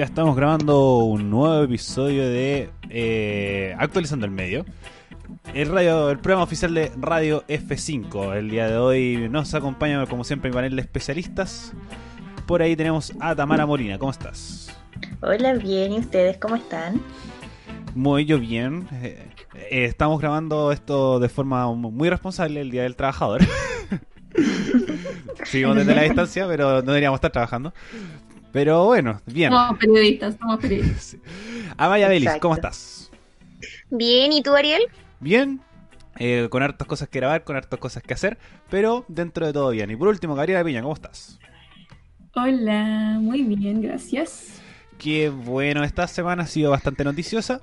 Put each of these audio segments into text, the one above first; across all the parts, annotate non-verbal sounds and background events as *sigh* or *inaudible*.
Ya estamos grabando un nuevo episodio de eh, Actualizando el Medio. El, radio, el programa oficial de Radio F5. El día de hoy nos acompaña, como siempre, mi panel de especialistas. Por ahí tenemos a Tamara Molina. ¿Cómo estás? Hola, bien. ¿Y ustedes cómo están? Muy yo bien. Eh, eh, estamos grabando esto de forma muy responsable el Día del Trabajador. *laughs* Seguimos desde la distancia, pero no deberíamos estar trabajando. Pero bueno, bien. Somos periodistas, somos periodistas. *laughs* Amaya Belis, ¿cómo estás? Bien, ¿y tú, Ariel? Bien, eh, con hartas cosas que grabar, con hartas cosas que hacer, pero dentro de todo bien. Y por último, Gabriela Piña, ¿cómo estás? Hola, muy bien, gracias. Qué bueno, esta semana ha sido bastante noticiosa,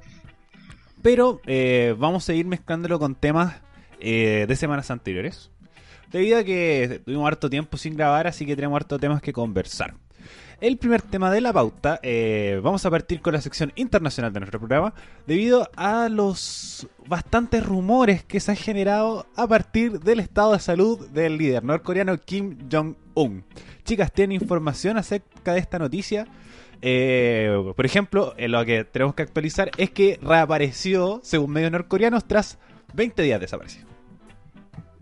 pero eh, vamos a ir mezclándolo con temas eh, de semanas anteriores. Debido a que tuvimos harto tiempo sin grabar, así que tenemos harto temas que conversar. El primer tema de la pauta, eh, vamos a partir con la sección internacional de nuestro programa, debido a los bastantes rumores que se han generado a partir del estado de salud del líder norcoreano Kim Jong-un. Chicas, ¿tienen información acerca de esta noticia? Eh, por ejemplo, lo que tenemos que actualizar es que reapareció, según medios norcoreanos, tras 20 días desaparecido.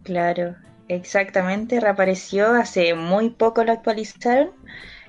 Claro, exactamente, reapareció hace muy poco lo actualizaron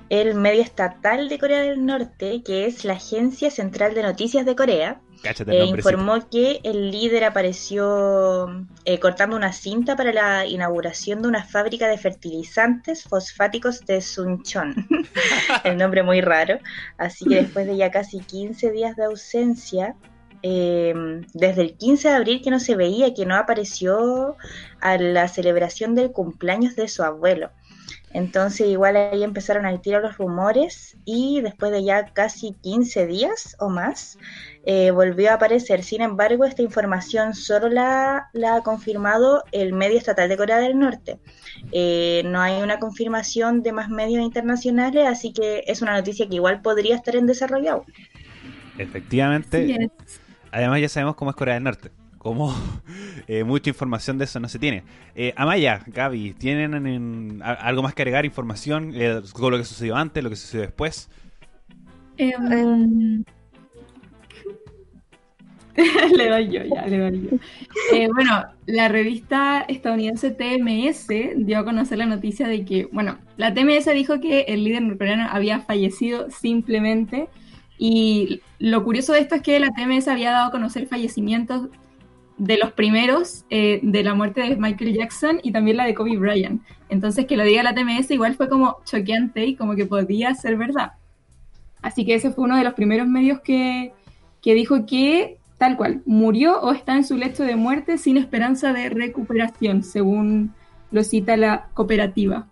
el medio estatal de Corea del Norte, que es la Agencia Central de Noticias de Corea, eh, informó que el líder apareció eh, cortando una cinta para la inauguración de una fábrica de fertilizantes fosfáticos de Suncheon. *laughs* el nombre muy raro. Así que después de ya casi 15 días de ausencia, em, desde el 15 de abril que no se veía, que no apareció a la celebración del cumpleaños de su abuelo. Entonces igual ahí empezaron a tirar los rumores y después de ya casi 15 días o más eh, volvió a aparecer. Sin embargo, esta información solo la, ha confirmado el medio estatal de Corea del Norte. Eh, no hay una confirmación de más medios internacionales, así que es una noticia que igual podría estar en desarrollo. Efectivamente. Además ya sabemos cómo es Corea del Norte como *laughs* eh, mucha información de eso no se tiene. Eh, Amaya, Gaby, ¿tienen algo más que agregar información eh, lo que sucedió antes, lo que sucedió después? Em, *laughs* le doy yo, ya, le doy yo. bueno, la revista estadounidense TMS dio a conocer la noticia de que, bueno, la TMS dijo que el líder norcoreano había fallecido simplemente. Y lo curioso de esto es que la TMS había dado a conocer fallecimientos de los primeros eh, de la muerte de Michael Jackson y también la de Kobe Bryant. Entonces que lo diga la TMS igual fue como choqueante y como que podía ser verdad. Así que ese fue uno de los primeros medios que, que dijo que tal cual, murió o está en su lecho de muerte sin esperanza de recuperación, según lo cita la cooperativa.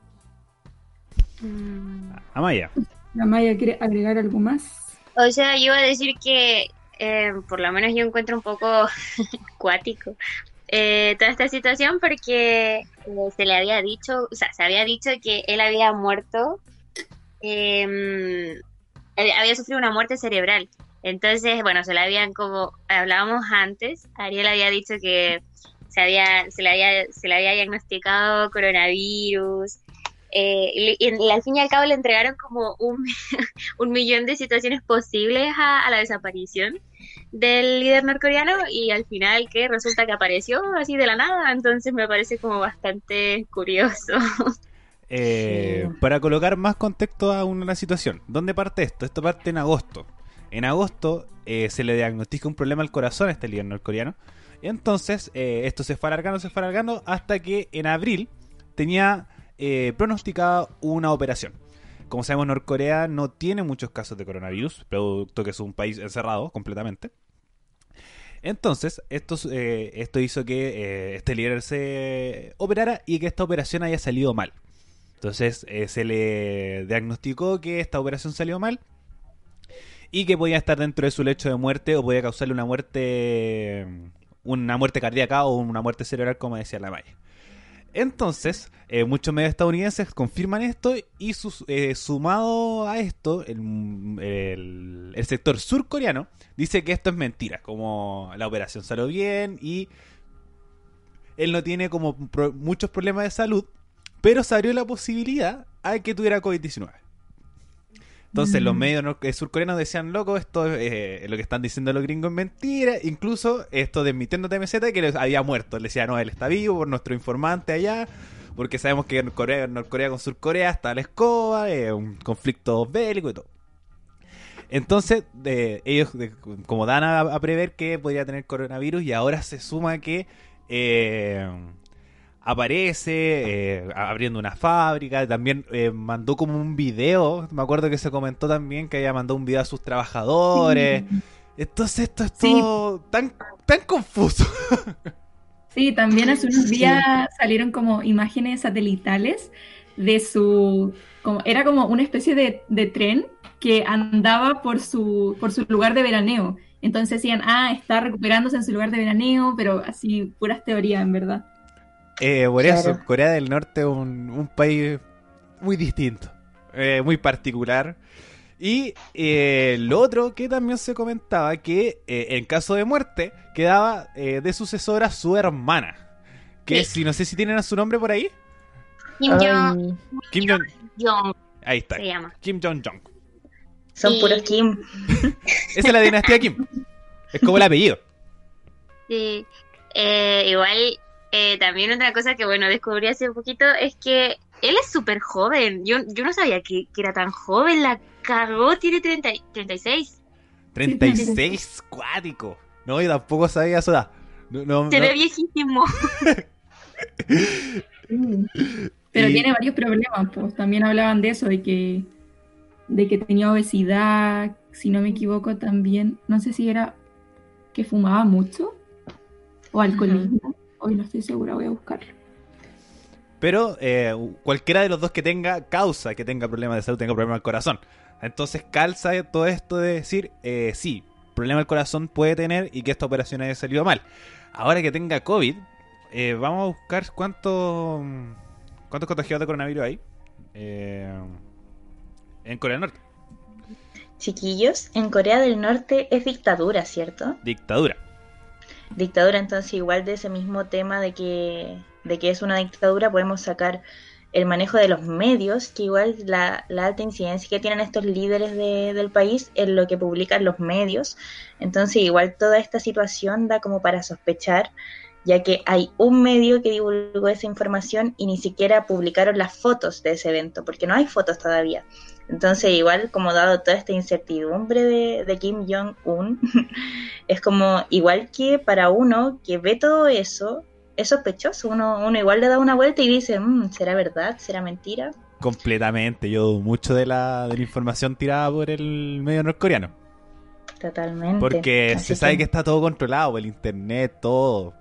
Amaya. Amaya, ¿quiere agregar algo más? O sea, yo iba a decir que eh, por lo menos yo encuentro un poco *laughs* cuático eh, toda esta situación porque eh, se le había dicho, o sea, se había dicho que él había muerto, em, había sufrido una muerte cerebral. Entonces, bueno, se le habían, como hablábamos antes, Ariel había dicho que se, había, se, le, había, se le había diagnosticado coronavirus, eh, y, al fin y al cabo le entregaron como un, *laughs* un millón de situaciones posibles a, la desaparición del líder norcoreano y al final que resulta que apareció así de la nada, entonces me parece como bastante curioso. *laughs* Eh, para colocar más contexto a una situación, ¿dónde parte esto? Esto parte en agosto. En agosto eh, se le diagnostica un problema al corazón a este líder norcoreano. Y entonces esto se fue alargando, se fue alargando hasta que en abril tenía eh, pronosticaba una operación. Como sabemos, Norcorea no tiene muchos casos de coronavirus, producto que es un país encerrado completamente. Entonces, esto, eh, esto hizo que eh, este líder se operara y que esta operación haya salido mal. Entonces, se le diagnosticó que esta operación salió mal y que podía estar dentro de su lecho de muerte o podía causarle una muerte una muerte cardíaca o una muerte cerebral, como decía la Maya. Entonces, eh, muchos medios estadounidenses confirman esto y eh, sumado a esto, el, sector surcoreano dice que esto es mentira, como la operación salió bien y él no tiene como muchos problemas de salud, pero se abrió la posibilidad a que tuviera COVID-19. Entonces los Mm. medios eh, surcoreanos decían, loco, esto eh, lo que están diciendo los gringos es mentira. Incluso esto desmitiendo TMZ que les había muerto. Le decía, no, él está vivo por nuestro informante allá. Porque sabemos que en Corea, Norcorea con Surcorea está la escoba, eh, un conflicto bélico y todo. Entonces, de- ellos de- como dan a, a prever que podría tener coronavirus y ahora se suma que eh, aparece eh, abriendo una fábrica, también eh, mandó como un video, me acuerdo que se comentó también que había mandado un video a sus trabajadores. Entonces esto es Sí. todo tan, tan confuso. *laughs* Sí, también hace unos días salieron como imágenes satelitales de su, como, era como una especie de, de tren que andaba por su, por su lugar de veraneo. Entonces decían, ah, está recuperándose en su lugar de veraneo, pero así, puras teorías, en verdad. Eh, por eso. Corea del Norte es un, un país muy distinto, eh, muy particular. Y eh, lo otro que también se comentaba, que eh, en caso de muerte quedaba eh, de sucesora su hermana. Que Sí. si no sé si tienen a su nombre por ahí. Kim Jong, Kim Jong. Jong Ahí está. se llama. Kim Jong Jong. son Y- puros Kim. *laughs* Esa es la dinastía Kim. Es como el apellido. Sí. Eh, igual, eh, también otra cosa que, bueno, descubrí hace poquito es que él es súper joven. Yo, yo no sabía que, que era tan joven. La cagó, tiene 30, y- 36. 36 cuático. No, yo tampoco sabía edad. No, no, Se no. ve viejísimo. *laughs* Pero Y- tiene varios problemas, pues también hablaban de eso, de que, de que tenía obesidad, si no me equivoco también, no sé si era que fumaba mucho o alcoholismo, hoy no estoy segura, voy a buscarlo. Pero eh, cualquiera de los dos que tenga causa que tenga problemas de salud, tenga problemas del corazón. Entonces calza todo esto de decir, eh, sí, problema del corazón puede tener y que esta operación haya salido mal. Ahora que tenga COVID, eh, vamos a buscar cuánto, cuántos contagiados de coronavirus hay eh, en Corea del Norte. Chiquillos, en Corea del Norte es dictadura, ¿cierto? Dictadura. Dictadura, entonces igual de ese mismo tema de que, de que es una dictadura podemos sacar el manejo de los medios, que igual la, la alta incidencia que tienen estos líderes de- del país en lo que publican los medios. Entonces igual toda esta situación da como para sospechar, ya que hay un medio que divulgó esa información y ni siquiera publicaron las fotos de ese evento, porque no hay fotos todavía. Entonces igual como dado toda esta incertidumbre de, de Kim Jong-un, *laughs* es como igual que para uno que ve todo eso, es sospechoso. Uno, uno igual le da una vuelta y dice, "Mm, ¿será verdad? ¿Será mentira? Completamente. Yo dudo mucho de la, de la información tirada por el medio norcoreano. Totalmente. Porque Así se sabe que está todo controlado, el internet, todo.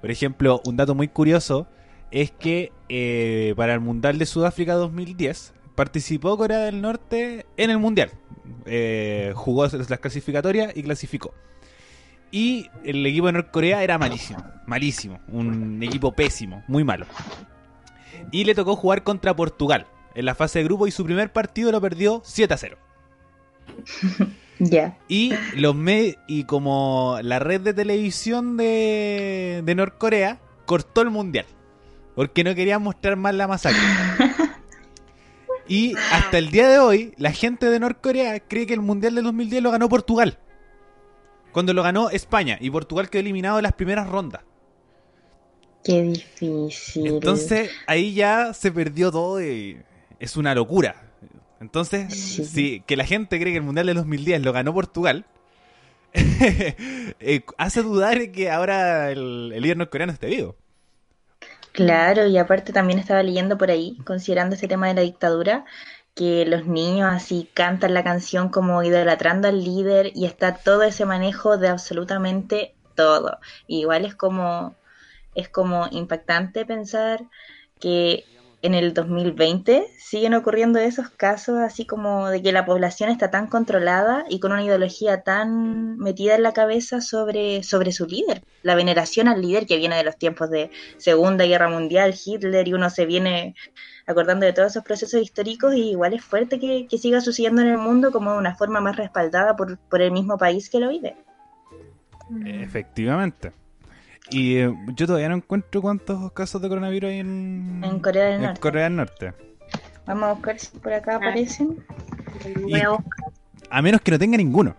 Por ejemplo, un dato muy curioso es que eh, para el Mundial de Sudáfrica 2010 participó Corea del Norte en el Mundial. Eh, jugó las clasificatorias y clasificó. Y el equipo de Norcorea era malísimo, malísimo, un equipo pésimo, muy malo. Y le tocó jugar contra Portugal en la fase de grupo y su primer partido lo perdió 7 a 0. *laughs* Ya. Y los me y como la red de televisión de, de Norcorea cortó el mundial. Porque no querían mostrar más la masacre. *laughs* Y hasta el día de hoy, la gente de Norcorea cree que el mundial del 2010 lo ganó Portugal. Cuando lo ganó España. Y Portugal quedó eliminado en las primeras rondas. Qué difícil. Entonces ahí ya se perdió todo y es una locura. Entonces, Sí. si que la gente cree que el Mundial del 2010 lo ganó Portugal, *laughs* eh, hace dudar de que ahora el, el líder norcoreano esté vivo. Claro, y aparte también estaba leyendo por ahí, considerando este tema de la dictadura, que los niños así cantan la canción como idolatrando al líder y está todo ese manejo de absolutamente todo. Igual es como es como impactante pensar que en el 2020 siguen ocurriendo esos casos así como de que la población está tan controlada y con una ideología tan metida en la cabeza sobre, sobre su líder. La veneración al líder que viene de los tiempos de Segunda Guerra Mundial, Hitler, y uno se viene acordando de todos esos procesos históricos y igual es fuerte que, que siga sucediendo en el mundo como una forma más respaldada por, por el mismo país que lo vive. Efectivamente. Y eh, yo todavía no encuentro cuántos casos de coronavirus hay en, En Corea del en Norte. Corea del Norte. Vamos a buscar si por acá aparecen. Voy Y- a buscar. A menos que no tenga ninguno.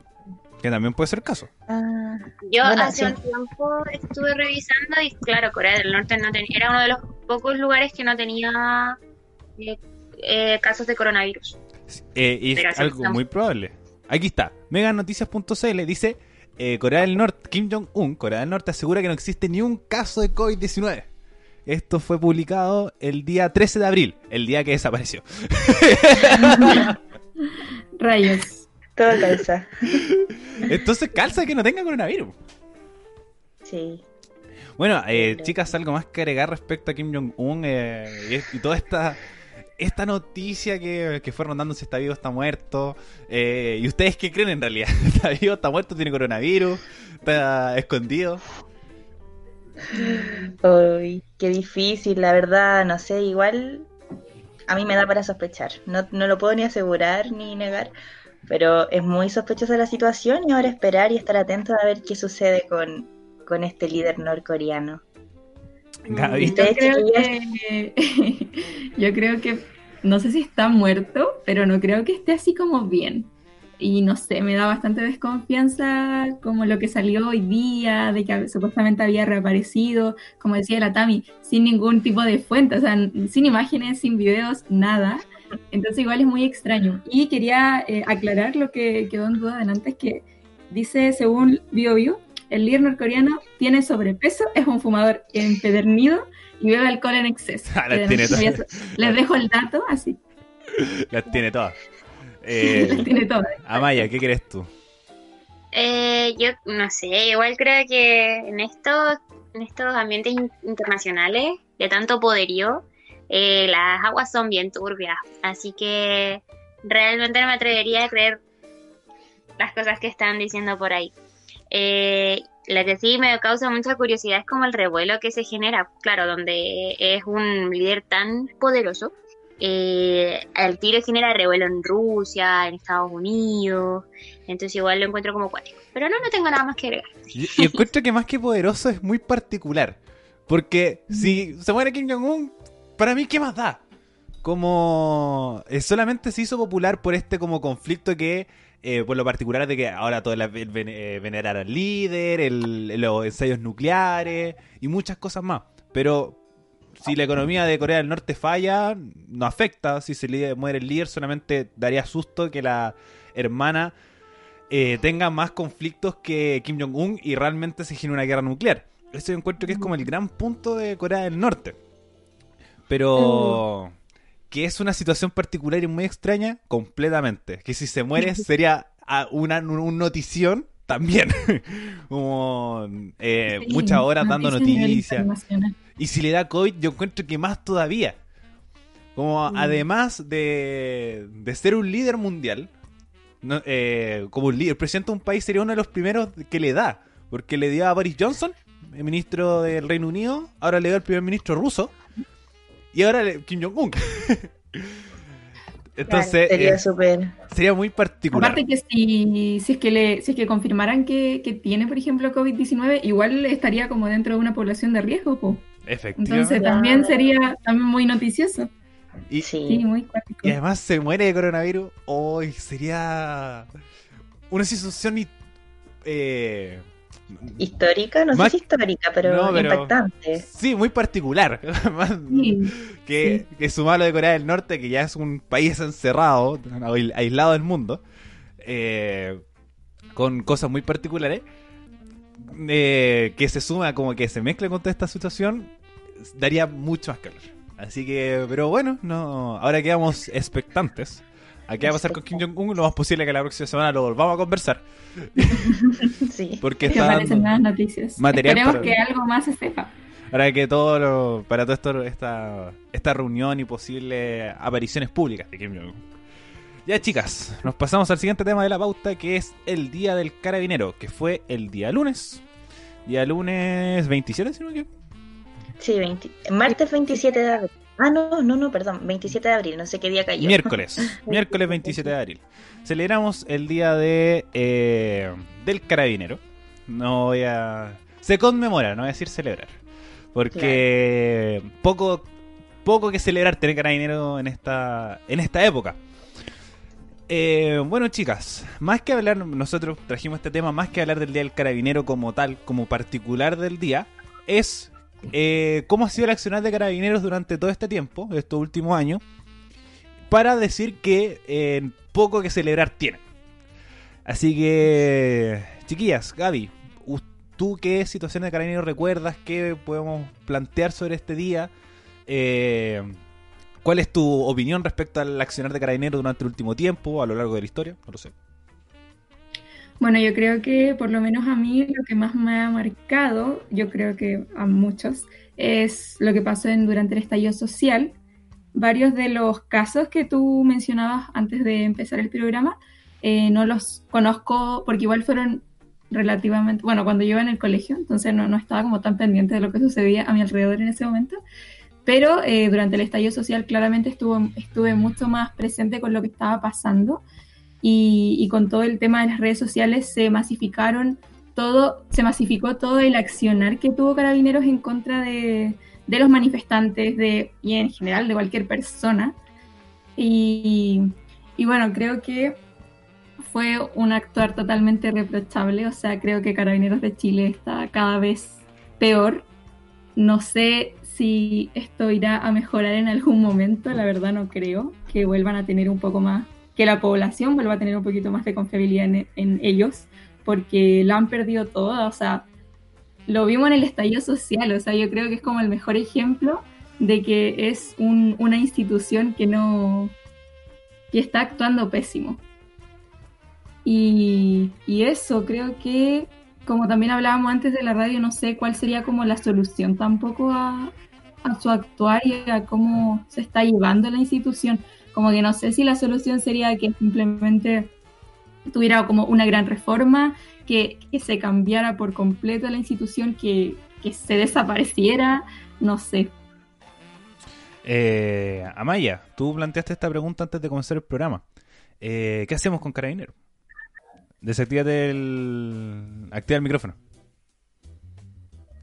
Que también puede ser caso. Ah, Yo Bueno, hace sí. un tiempo estuve revisando y claro, Corea del Norte no tenía, era uno de los pocos lugares que no tenía eh, eh, casos de coronavirus. Eh, y es algo estamos- muy probable. Aquí está. Meganoticias.cl dice: eh, Corea del Norte, Kim Jong-un, Corea del Norte asegura que no existe ni un caso de COVID-19. Esto fue publicado el día 13 de abril, el día que desapareció. *laughs* Rayos. todo calza. Entonces calza que no tenga coronavirus. Sí. Bueno, eh, chicas, algo más que agregar respecto a Kim Jong-un eh, y, y toda esta esta noticia que, que fue rondando si está vivo está muerto. Eh, ¿Y ustedes qué creen en realidad? *laughs* ¿Está vivo, está muerto, tiene coronavirus? ¿Está escondido? Uy, qué difícil, la verdad, no sé, igual a mí me da para sospechar. No, no lo puedo ni asegurar ni negar, pero es muy sospechosa la situación y ahora esperar y estar atentos a ver qué sucede con, con este líder norcoreano. Gaby. Yo ¿Ustedes, creo que, *laughs* yo creo que, no sé si está muerto, pero no creo que esté así como bien. Y no sé, me da bastante desconfianza como lo que salió hoy día, de que supuestamente había reaparecido, como decía la Tami, sin ningún tipo de fuente, o sea, sin imágenes, sin videos, nada. Entonces igual es muy extraño. Y quería eh, aclarar lo que quedó en duda delante, es que dice, según BioBio, el líder norcoreano tiene sobrepeso, es un fumador empedernido y bebe alcohol en exceso. *laughs* Ah, las tiene todas. Les dejo el dato, así. *laughs* Las tiene todas. *laughs* Las Eh, tiene todas. Amaya, ¿qué crees tú? Eh, yo no sé, igual creo que en estos, en estos ambientes in- internacionales de tanto poderío, eh, las aguas son bien turbias, así que realmente no me atrevería a creer las cosas que están diciendo por ahí. Eh, lo que sí me causa mucha curiosidad es como el revuelo que se genera, claro, donde es un líder tan poderoso. Eh, el tiro genera revuelo en Rusia, en Estados Unidos, entonces igual lo encuentro como cuático. Pero no, no tengo nada más que agregar. Yo encuentro que más que poderoso es muy particular. Porque si se muere Kim Jong-un, para mí, ¿qué más da? Como eh, solamente se hizo popular por este como conflicto que, eh, por lo particular de que ahora el ven- eh, venerar al líder, los ensayos nucleares y muchas cosas más. Pero si la economía de Corea del Norte falla, no afecta. Si se muere el líder, solamente daría susto que la hermana eh, tenga más conflictos que Kim Jong-un y realmente se genere una guerra nuclear. Eso yo encuentro que es como el gran punto de Corea del Norte. Pero que es una situación particular y muy extraña, completamente. Que si se muere *laughs* sería ah, una, un notición también. *laughs* como eh, Sí, muchas horas dando noticias. Y si le da COVID, yo encuentro que más todavía. Como además de, de ser un líder mundial, no- eh, como un líder, el presidente de un país sería uno de los primeros que le da. Porque le dio a Boris Johnson, el ministro del Reino Unido, ahora le dio al primer ministro ruso, y ahora Kim Jong-un. Entonces, Sería eh, súper. sería muy particular. Aparte que si, si es que le, si es que confirmaran que, que tiene, por ejemplo, COVID-19, igual estaría como dentro de una población de riesgo, po. Efectivamente. Entonces Claro. también sería también muy noticioso. y, Sí, Sí. muy cuático. y además se muere de coronavirus, hoy sería una situación eh, Histórica, no Más- sé si histórica, pero, No, pero- impactante. Sí, muy particular. *laughs* Sí, que, sí. que sumar lo de Corea del Norte, que ya es un país encerrado, aisl- aislado del mundo, eh, con cosas muy particulares, eh, que se suma como que se mezcla con toda esta situación, daría mucho más calor. Así que, pero bueno, no ahora quedamos expectantes. ¿A qué va a pasar con Kim Jong-un? Lo más posible que la próxima semana lo volvamos a conversar. *laughs* Sí. Porque que está aparecen nuevas noticias. material Esperemos para- que algo más se sepa. Para que todo lo, para todo esto, esta, esta reunión y posibles apariciones públicas de Kim Jong-un. Ya chicas, nos pasamos al siguiente tema de la pauta que es el Día del Carabinero, que fue el día lunes. Día lunes 27, si no me equivoco. Sí, 20 martes 27 de abril. Ah, no, no, no, perdón, 27 de abril, no sé qué día cayó. Miércoles, *laughs* miércoles 27 de abril. Celebramos el Día de eh, del Carabinero. No voy a... Se conmemora, no voy a decir celebrar. Porque poco, poco que celebrar tener carabinero en esta, en esta época. Eh, bueno, chicas, más que hablar, nosotros trajimos este tema, más que hablar del Día del Carabinero como tal, como particular del día, es eh, cómo ha sido el accionar de carabineros durante todo este tiempo, estos últimos años, para decir que eh, poco que celebrar tienen. Así que, chiquillas, Gaby, ¿tú qué situación de carabineros recuerdas? ¿Qué podemos plantear sobre este día? Eh, ¿Cuál es tu opinión respecto al accionar de carabineros durante el último tiempo, a lo largo de la historia? No lo sé. Bueno, yo creo que por lo menos a mí lo que más me ha marcado, yo creo que a muchos, es lo que pasó en, durante el estallido social. Varios de los casos que tú mencionabas antes de empezar el programa, eh, no los conozco porque igual fueron relativamente, bueno, cuando yo iba en el colegio, entonces no, no estaba como tan pendiente de lo que sucedía a mi alrededor en ese momento, pero eh, durante el estallido social claramente estuvo, estuve mucho más presente con lo que estaba pasando y, con todo el tema de las redes sociales se masificaron todo, se masificó todo el accionar que tuvo Carabineros en contra de, los manifestantes de, y en general de cualquier persona. Y, y bueno, creo que fue un actuar totalmente reprochable, o sea, creo que Carabineros de Chile está cada vez peor. No sé si esto irá a mejorar en algún momento, la verdad no creo que vuelvan a tener un poco más, que la población vuelva a tener un poquito más de confiabilidad en, ellos, porque la han perdido toda, o sea, lo vimos en el estallido social, o sea, yo creo que es como el mejor ejemplo de que es una institución que no, que está actuando pésimo. Y, y eso, creo que como también hablábamos antes de la radio, no sé cuál sería como la solución tampoco a, a su actuar y a cómo se está llevando la institución. Como que no sé si la solución sería que simplemente tuviera como una gran reforma, que, se cambiara por completo la institución, que, se desapareciera, no sé. Eh, Amaya, tú planteaste esta pregunta antes de comenzar el programa. Eh, ¿Qué hacemos con Carabinero? Desactívate el... Activa el micrófono.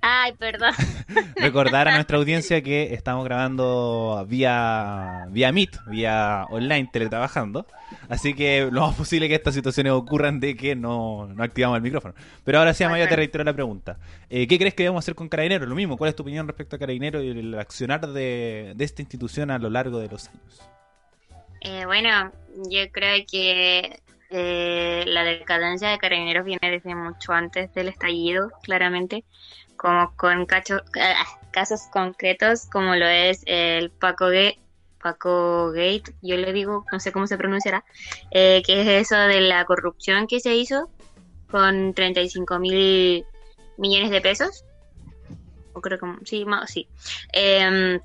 Ay, perdón. *laughs* Recordar a nuestra audiencia que estamos grabando vía, vía Meet, vía online, teletrabajando. Así que lo más posible que estas situaciones ocurran de que no, no activamos el micrófono. Pero ahora sí, Amaya, te reitero la pregunta. Eh, ¿Qué crees que debemos hacer con Carabineros? Lo mismo, ¿cuál es tu opinión respecto a Carabineros y el accionar de, esta institución a lo largo de los años? Eh, bueno, yo creo que eh, la decadencia de Carabineros viene desde mucho antes del estallido, claramente como con ah, casos concretos como lo es el Paco Gate, Paco Gate, yo le digo, no sé cómo se pronunciará, eh, que es eso de la corrupción que se hizo con 35 mil millones de pesos. O creo que sí, sí. Em,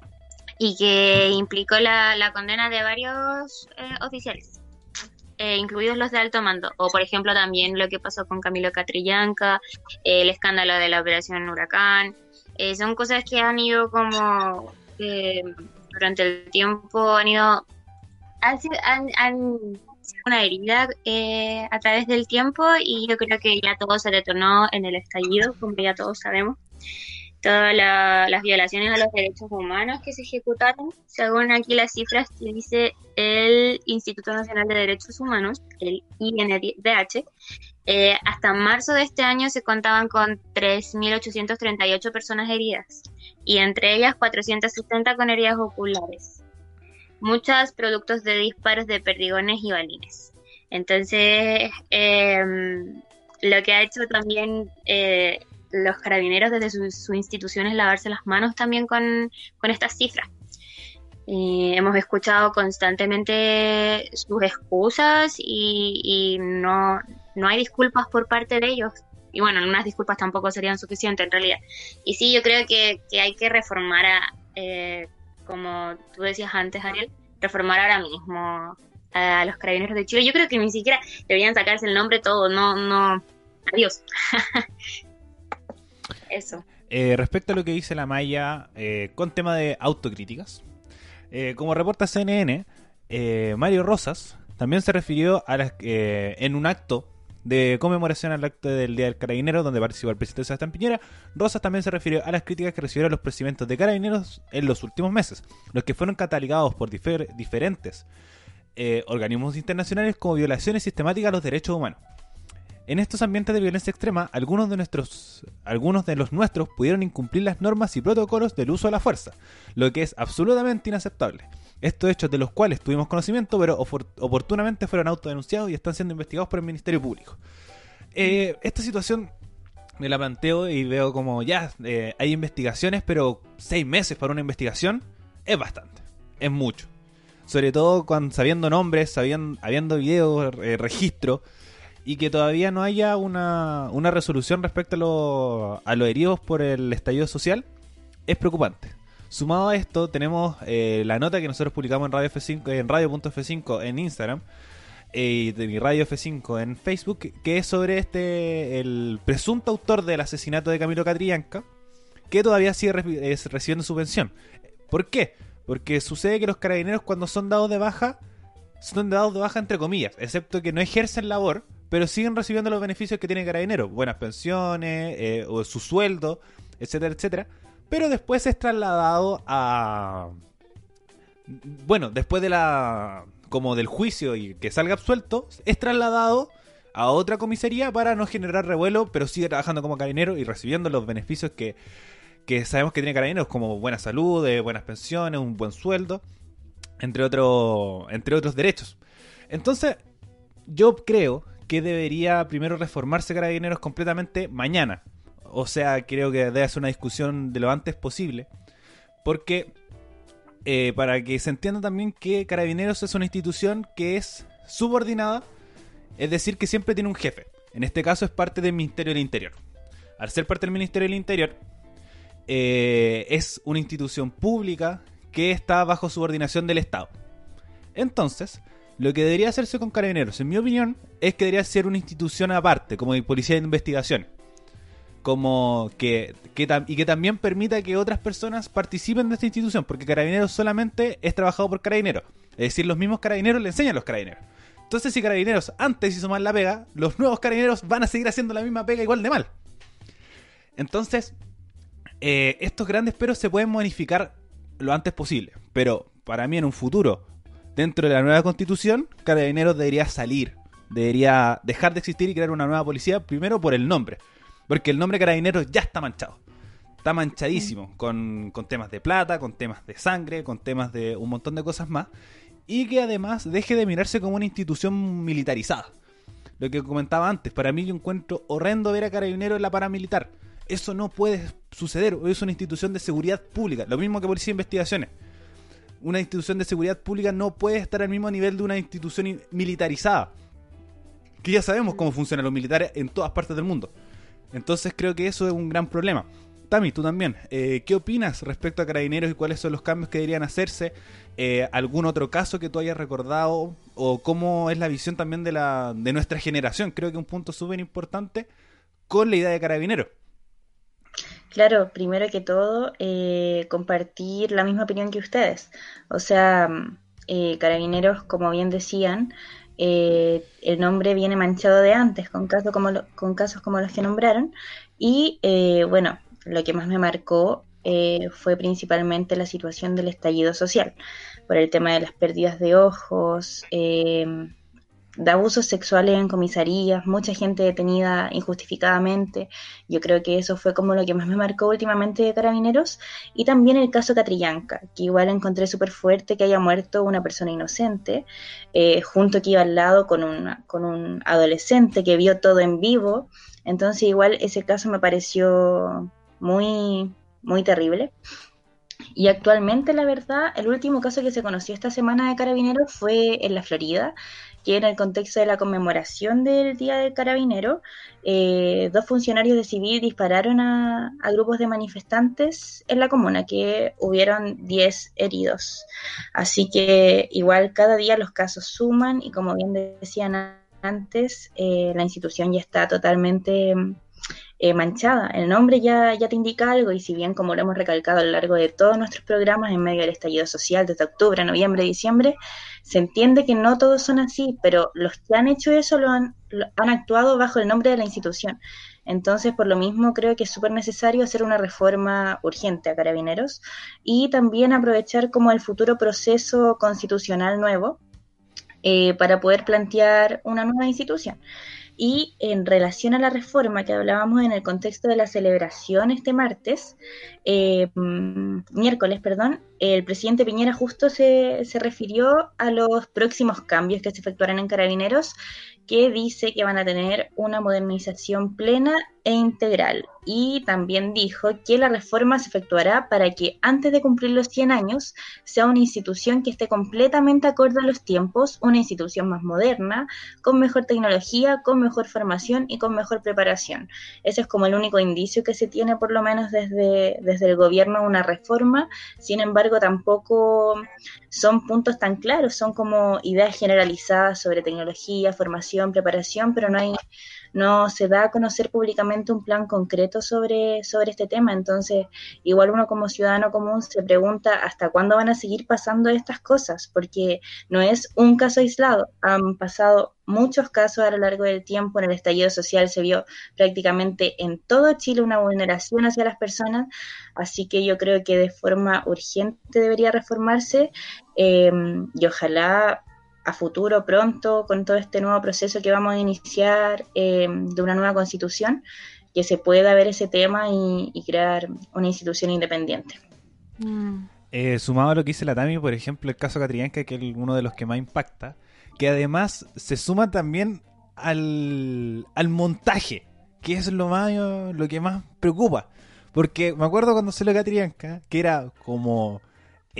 y que implicó la, la condena de varios eh, oficiales. Eh, incluidos los de alto mando, o por ejemplo también lo que pasó con Camilo Catrillanca, el escándalo de la operación Huracán, eh, son cosas que han ido como eh, durante el tiempo, han ido, han, han, sido una herida a través del tiempo y yo creo que ya todo se detonó en el estallido, como ya todos sabemos todas las violaciones a los derechos humanos que se ejecutaron, según aquí las cifras que dice el Instituto Nacional de Derechos Humanos, el INDH, eh, hasta marzo de este año se contaban con 3.838 personas heridas y entre ellas 470 con heridas oculares, muchas productos de disparos de perdigones y balines. Entonces, em, lo que ha hecho también eh, los carabineros desde sus instituciones lavarse las manos también con, estas cifras. hemos escuchado constantemente sus excusas y, no, no hay disculpas por parte de ellos. Y bueno, unas disculpas tampoco serían suficientes en realidad. Y sí, yo creo que, hay que reformar, a, eh, como tú decías antes, Ariel, reformar ahora mismo a los carabineros de Chile. Yo creo que ni siquiera deberían sacarse el nombre todo, no, no, adiós. *laughs* Eso. Eh, respecto a lo que dice la Maya eh, con tema de autocríticas, eh, como reporta CNN, Mario Rosas también se refirió a las, en un acto de conmemoración al acto del Día del Carabinero, donde participó el presidente Sebastián Piñera, Rosas también se refirió a las críticas que recibieron los procedimientos de carabineros en los últimos meses, los que fueron catalogados por diferentes eh, organismos internacionales como violaciones sistemáticas a los derechos humanos. En estos ambientes de violencia extrema, algunos de, nuestros, algunos de los nuestros pudieron incumplir las normas y protocolos del uso de la fuerza, lo que es absolutamente inaceptable. Estos hechos de los cuales tuvimos conocimiento, pero oportunamente fueron autodenunciados y están siendo investigados por el Ministerio Público. Eh, esta situación me la planteo y veo como ya eh, hay investigaciones, pero seis meses para una investigación es bastante, es mucho. Sobre todo cuando, sabiendo nombres, sabiendo, habiendo videos, eh, registro y que todavía no haya una, una resolución respecto a, lo, a los heridos por el estallido social es preocupante. Sumado a esto, tenemos eh, la nota que nosotros publicamos en Radio F5, en radio.f5 en Instagram eh, y de mi Radio F5 en Facebook, que es sobre este el presunto autor del asesinato de Camilo Catrillanca, que todavía sigue recibiendo subvención. ¿Por qué? Porque sucede que los carabineros cuando son dados de baja, son dados de baja entre comillas, excepto que no ejercen labor, pero siguen recibiendo los beneficios que tiene Carabineros, buenas pensiones, eh, o su sueldo, etcétera, etcétera. Pero después es trasladado a... Bueno, después de la... como del juicio y que salga absuelto, es trasladado a otra comisaría para no generar revuelo, pero sigue trabajando como carabinero y recibiendo los beneficios que, que sabemos que tiene carabineros, como buena salud, eh, buenas pensiones, un buen sueldo, entre, otro, entre otros derechos. Entonces, yo creo que debería primero reformarse Carabineros completamente mañana. O sea, creo que debe ser una discusión de lo antes posible. Porque, eh, para que se entienda también que Carabineros es una institución que es subordinada, es decir, que siempre tiene un jefe. En este caso es parte del Ministerio del Interior. Al ser parte del Ministerio del Interior, eh, es una institución pública que está bajo subordinación del Estado. Entonces, lo que debería hacerse con Carabineros, en mi opinión, es que debería ser una institución aparte, como de policía de investigación. Como que, y que también permita que otras personas participen de esta institución, porque Carabineros solamente es trabajado por Carabineros. Es decir, los mismos Carabineros le enseñan a los Carabineros. Entonces, si Carabineros antes hizo mal la pega, los nuevos Carabineros van a seguir haciendo la misma pega igual de mal. Entonces, eh, estos grandes peros se pueden modificar lo antes posible. Pero para mí en un futuro, dentro de la nueva constitución, Carabineros debería salir, debería dejar de existir y crear una nueva policía, primero por el nombre, porque el nombre Carabineros ya está manchado. Está manchadísimo, con, temas de plata, con temas de sangre, con temas de un montón de cosas más, y que además deje de mirarse como una institución militarizada. Lo que comentaba antes, para mí yo encuentro horrendo ver a Carabineros en la paramilitar. Eso no puede suceder, es una institución de seguridad pública, lo mismo que Policía de Investigaciones una institución de seguridad pública no puede estar al mismo nivel de una institución militarizada. Que ya sabemos cómo funcionan los militares en todas partes del mundo. Entonces creo que eso es un gran problema. Tami, tú también. Eh, ¿Qué opinas respecto a carabineros y cuáles son los cambios que deberían hacerse? Eh, ¿Algún otro caso que tú hayas recordado? ¿O cómo es la visión también de, la, de nuestra generación? Creo que un punto súper importante con la idea de carabineros. Claro, primero que todo, eh, compartir la misma opinión que ustedes. O sea, eh, Carabineros, como bien decían, eh, el nombre viene manchado de antes, con, casos como con casos como los que nombraron. Y bueno, lo que más me marcó fue principalmente la situación del estallido social, por el tema de las pérdidas de ojos, de abusos sexuales en comisarías, mucha gente detenida injustificadamente. Yo creo que eso fue como lo que más me marcó últimamente de Carabineros. Y también el caso Catrillanca, que igual encontré súper fuerte que haya muerto una persona inocente, eh, junto que iba al lado con, una, con un adolescente que vio todo en vivo. Entonces igual ese caso me pareció muy, muy terrible. Y actualmente, la verdad, el último caso que se conoció esta semana de carabineros fue en la Florida, que en el contexto de la conmemoración del Día del Carabinero, eh, dos funcionarios de civil dispararon a, grupos de manifestantes en la comuna, que hubieron 10 heridos. Así que igual cada día los casos suman y como bien decían antes, eh, la institución ya está totalmente eh, manchada. El nombre ya, ya te indica algo y si bien como lo hemos recalcado a lo largo de todos nuestros programas en medio del estallido social desde octubre, noviembre, diciembre, se entiende que no todos son así, pero los que han hecho eso lo han, han actuado bajo el nombre de la institución. Entonces, por lo mismo, creo que es súper necesario hacer una reforma urgente a Carabineros y también aprovechar como el futuro proceso constitucional nuevo eh, para poder plantear una nueva institución. Y en relación a la reforma que hablábamos en el contexto de la celebración este martes, eh, mm, miércoles, perdón, el presidente Piñera justo se, se refirió a los próximos cambios que se efectuarán en carabineros que dice que van a tener una modernización plena e integral. Y también dijo que la reforma se efectuará para que antes de cumplir los 100 años sea una institución que esté completamente acorde a los tiempos, una institución más moderna, con mejor tecnología, con mejor formación y con mejor preparación. Ese es como el único indicio que se tiene por lo menos desde, desde el gobierno una reforma. Sin embargo, tampoco son puntos tan claros, son como ideas generalizadas sobre tecnología, formación, preparación, pero no hay no se da a conocer públicamente un plan concreto sobre, sobre este tema. Entonces, igual uno como ciudadano común se pregunta hasta cuándo van a seguir pasando estas cosas, porque no es un caso aislado, han pasado muchos casos a lo largo del tiempo. En el estallido social se vio prácticamente en todo Chile una vulneración hacia las personas, así que yo creo que de forma urgente debería reformarse eh, y ojalá a futuro, pronto, con todo este nuevo proceso que vamos a iniciar eh, de una nueva constitución, que se pueda ver ese tema y, crear una institución independiente. Mm. Eh, sumado a lo que dice la Tami, por ejemplo, el caso Catrianca, que es uno de los que más impacta, que además se suma también al, al montaje, que es lo, más, lo que más preocupa. Porque me acuerdo cuando lo Catrianca, que era como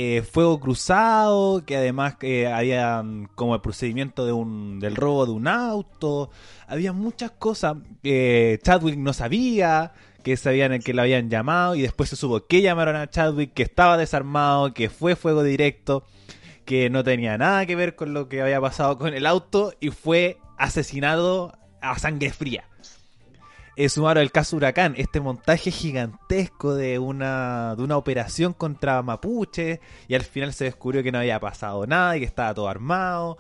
eh, fuego cruzado, que además eh, había mm, como el procedimiento de un, del robo de un auto, había muchas cosas que Chadwick no sabía, que sabían que lo habían llamado y después se supo que llamaron a Chadwick, que estaba desarmado, que fue fuego directo, que no tenía nada que ver con lo que había pasado con el auto y fue asesinado a sangre fría es sumaron el caso Huracán, este montaje gigantesco de una, de una operación contra Mapuche y al final se descubrió que no había pasado nada y que estaba todo armado.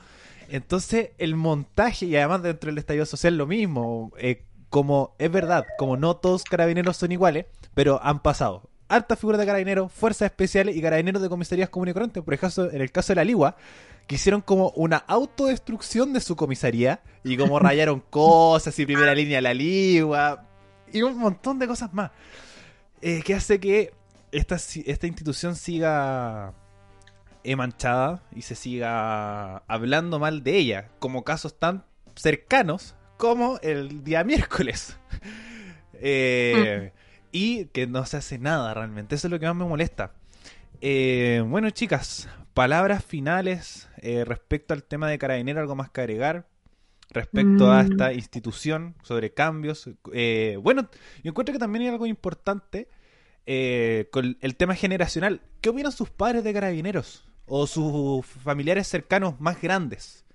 Entonces el montaje y además dentro del estallido social lo mismo, eh, como es verdad, como no todos carabineros son iguales, pero han pasado alta figura de carabineros, fuerzas especiales y carabineros de comisarías comunes y. Por ejemplo, en el caso de la Ligua, que hicieron como una autodestrucción de su comisaría y como rayaron *laughs* cosas y primera línea la ligua y un montón de cosas más. Eh, que hace que esta, esta institución siga manchada y se siga hablando mal de ella, como casos tan cercanos como el día miércoles. *laughs* Eh, y que no se hace nada realmente. Eso es lo que más me molesta. Eh, bueno, chicas, palabras finales eh, respecto al tema de Carabinero, algo más que agregar respecto a mm. esta institución sobre cambios. Eh, bueno, yo encuentro que también hay algo importante eh, con el tema generacional. ¿Qué opinan sus padres de Carabineros o sus familiares cercanos más grandes?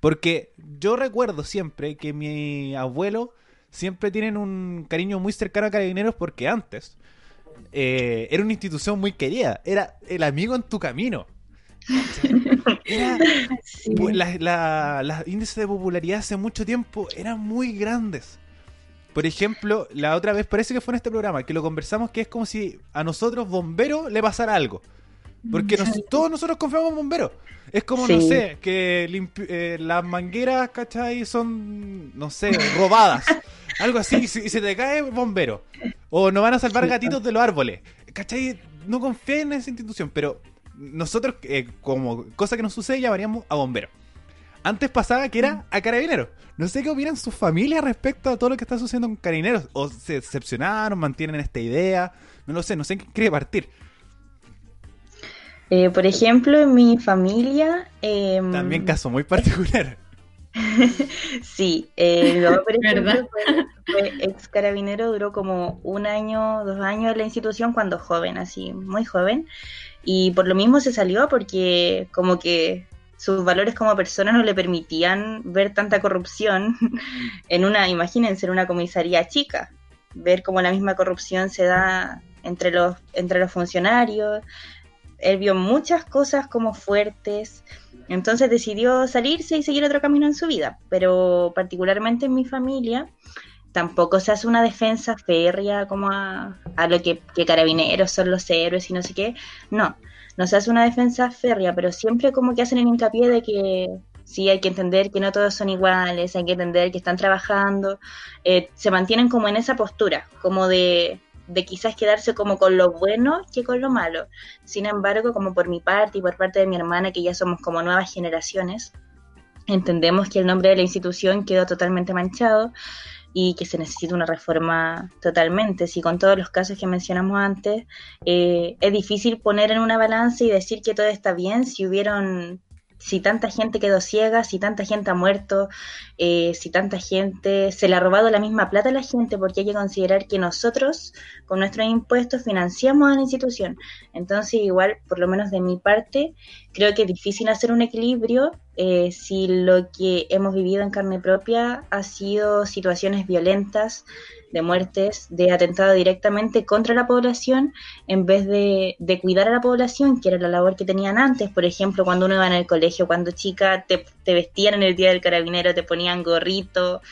Porque yo recuerdo siempre que mi abuelo siempre tienen un cariño muy cercano a Carabineros porque antes era una institución muy querida, era el amigo en tu camino. *laughs* Era, índices de popularidad hace mucho tiempo eran muy grandes. Por ejemplo, la otra vez, parece que fue en este programa, que lo conversamos, que es como si a nosotros, bomberos, le pasara algo. Porque *laughs* todos nosotros confiamos en bomberos. Es como, no sé, que eh, las mangueras, ¿cachai? Son, no sé, robadas. Algo así, y se, te cae bombero. O no van a salvar gatitos de los árboles. ¿Cachai? No confía en esa institución, pero nosotros, eh, como cosa que nos sucede, llamaríamos a bomberos. Antes pasaba que era a carabineros. No sé qué opinan sus familias respecto a todo lo que está sucediendo con carabineros. O se decepcionaron, mantienen esta idea. No lo sé, no sé en qué quiere partir. Eh, por ejemplo, en mi familia. Em, También caso muy particular. *laughs* sí, eh, mi papá, por *laughs* ejemplo, fue, ex carabinero, duró como un año, dos años en la institución cuando joven, así, muy joven. Y por lo mismo se salió porque como que sus valores como persona no le permitían ver tanta corrupción *laughs* en una, imagínense, en una comisaría chica, ver cómo la misma corrupción se da entre los, entre los funcionarios. Él vio muchas cosas como fuertes, entonces decidió salirse y seguir otro camino en su vida, pero particularmente en mi familia tampoco se hace una defensa férrea como a, lo que, carabineros son los héroes y no sé qué. No, no se hace una defensa férrea, pero siempre como que hacen el hincapié de que Sí, hay que entender que no todos son iguales, hay que entender que están trabajando, eh, se mantienen como en esa postura, como de quizás quedarse como con lo bueno que con lo malo. Sin embargo, como por mi parte y por parte de mi hermana, que ya somos como nuevas generaciones, entendemos que el nombre de la institución quedó totalmente manchado y que se necesita una reforma totalmente. Si con todos los casos que mencionamos antes, eh, es difícil poner en una balanza y decir que todo está bien si hubieron si tanta gente quedó ciega, si tanta gente ha muerto, eh, si tanta gente se le ha robado la misma plata a la gente, porque hay que considerar que nosotros con nuestros impuestos financiamos a la institución. Entonces, igual, por lo menos de mi parte, creo que es difícil hacer un equilibrio eh, si lo que hemos vivido en carne propia ha sido situaciones violentas, de muertes, de atentado directamente contra la población, en vez de, de, cuidar a la población, que era la labor que tenían antes. Por ejemplo, cuando uno iba en el colegio, cuando chica te, te vestían en el día del carabinero, te ponían gorrito,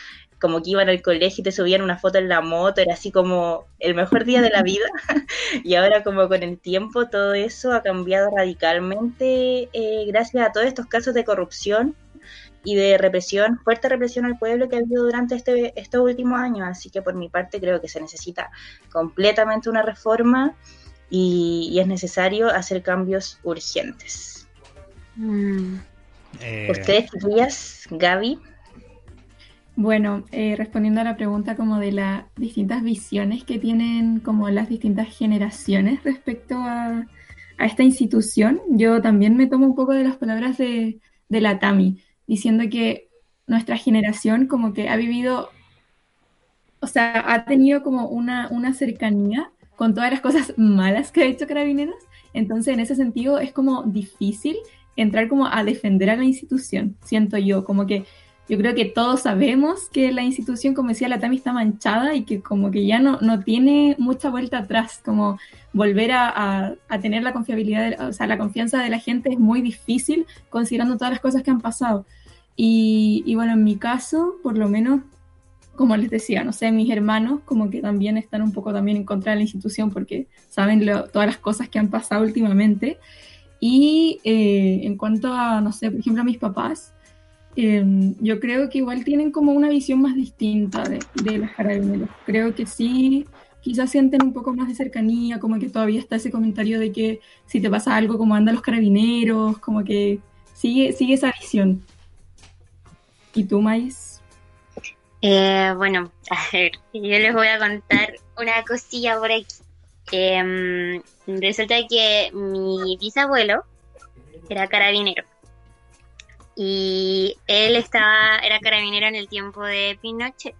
como que iban al colegio y te subían una foto en la moto, era así como el mejor día de la vida. *laughs* y ahora como con el tiempo todo eso ha cambiado radicalmente eh, gracias a todos estos casos de corrupción y de represión, fuerte represión al pueblo que ha habido durante este, estos últimos años. Así que por mi parte creo que se necesita completamente una reforma y, es necesario hacer cambios urgentes. Mm. Eh... ¿Ustedes, chiquillas, Gaby? Bueno, eh, respondiendo a la pregunta como de las distintas visiones que tienen como las distintas generaciones respecto a, a, esta institución, yo también me tomo un poco de las palabras de, de la Tami diciendo que nuestra generación como que ha vivido, o sea, ha tenido como una, una cercanía con todas las cosas malas que ha hecho Carabineros. Entonces, en ese sentido, es como difícil entrar como a defender a la institución, siento yo, como que yo creo que todos sabemos que la institución, como decía la Tami, está manchada y que como que ya no, no tiene mucha vuelta atrás, como volver a, a, tener la confiabilidad, o sea, la confianza de la gente es muy difícil considerando todas las cosas que han pasado. Y, y, bueno, en mi caso, por lo menos, como les decía, no sé, mis hermanos como que también están un poco también en contra de la institución porque saben lo, todas las cosas que han pasado últimamente. Y eh, en cuanto a, no sé, por ejemplo, a mis papás, eh, yo creo que igual tienen como una visión más distinta de, de las carabineros. Creo que sí, quizás sienten un poco más de cercanía, como que todavía está ese comentario de que si te pasa algo, como andan los carabineros, como que sigue, sigue esa visión. ¿Y tú, Mais? Eh, bueno, a ver, yo les voy a contar una cosilla por aquí. Eh, resulta que mi bisabuelo era carabinero y él estaba era carabinero en el tiempo de Pinochet.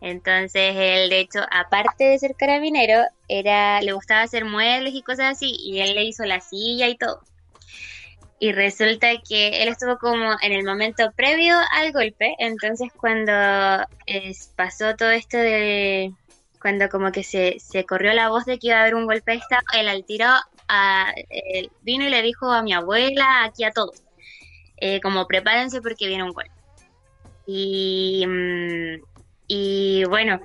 Entonces él, de hecho, aparte de ser carabinero, era le gustaba hacer muebles y cosas así y él le hizo la silla y todo y resulta que él estuvo como en el momento previo al golpe, entonces cuando pasó todo esto de cuando como que se, se corrió la voz de que iba a haber un golpe de estado, él al tiro a, vino y le dijo a mi abuela, aquí a todos, eh, como prepárense porque viene un golpe. Y, mm, y bueno,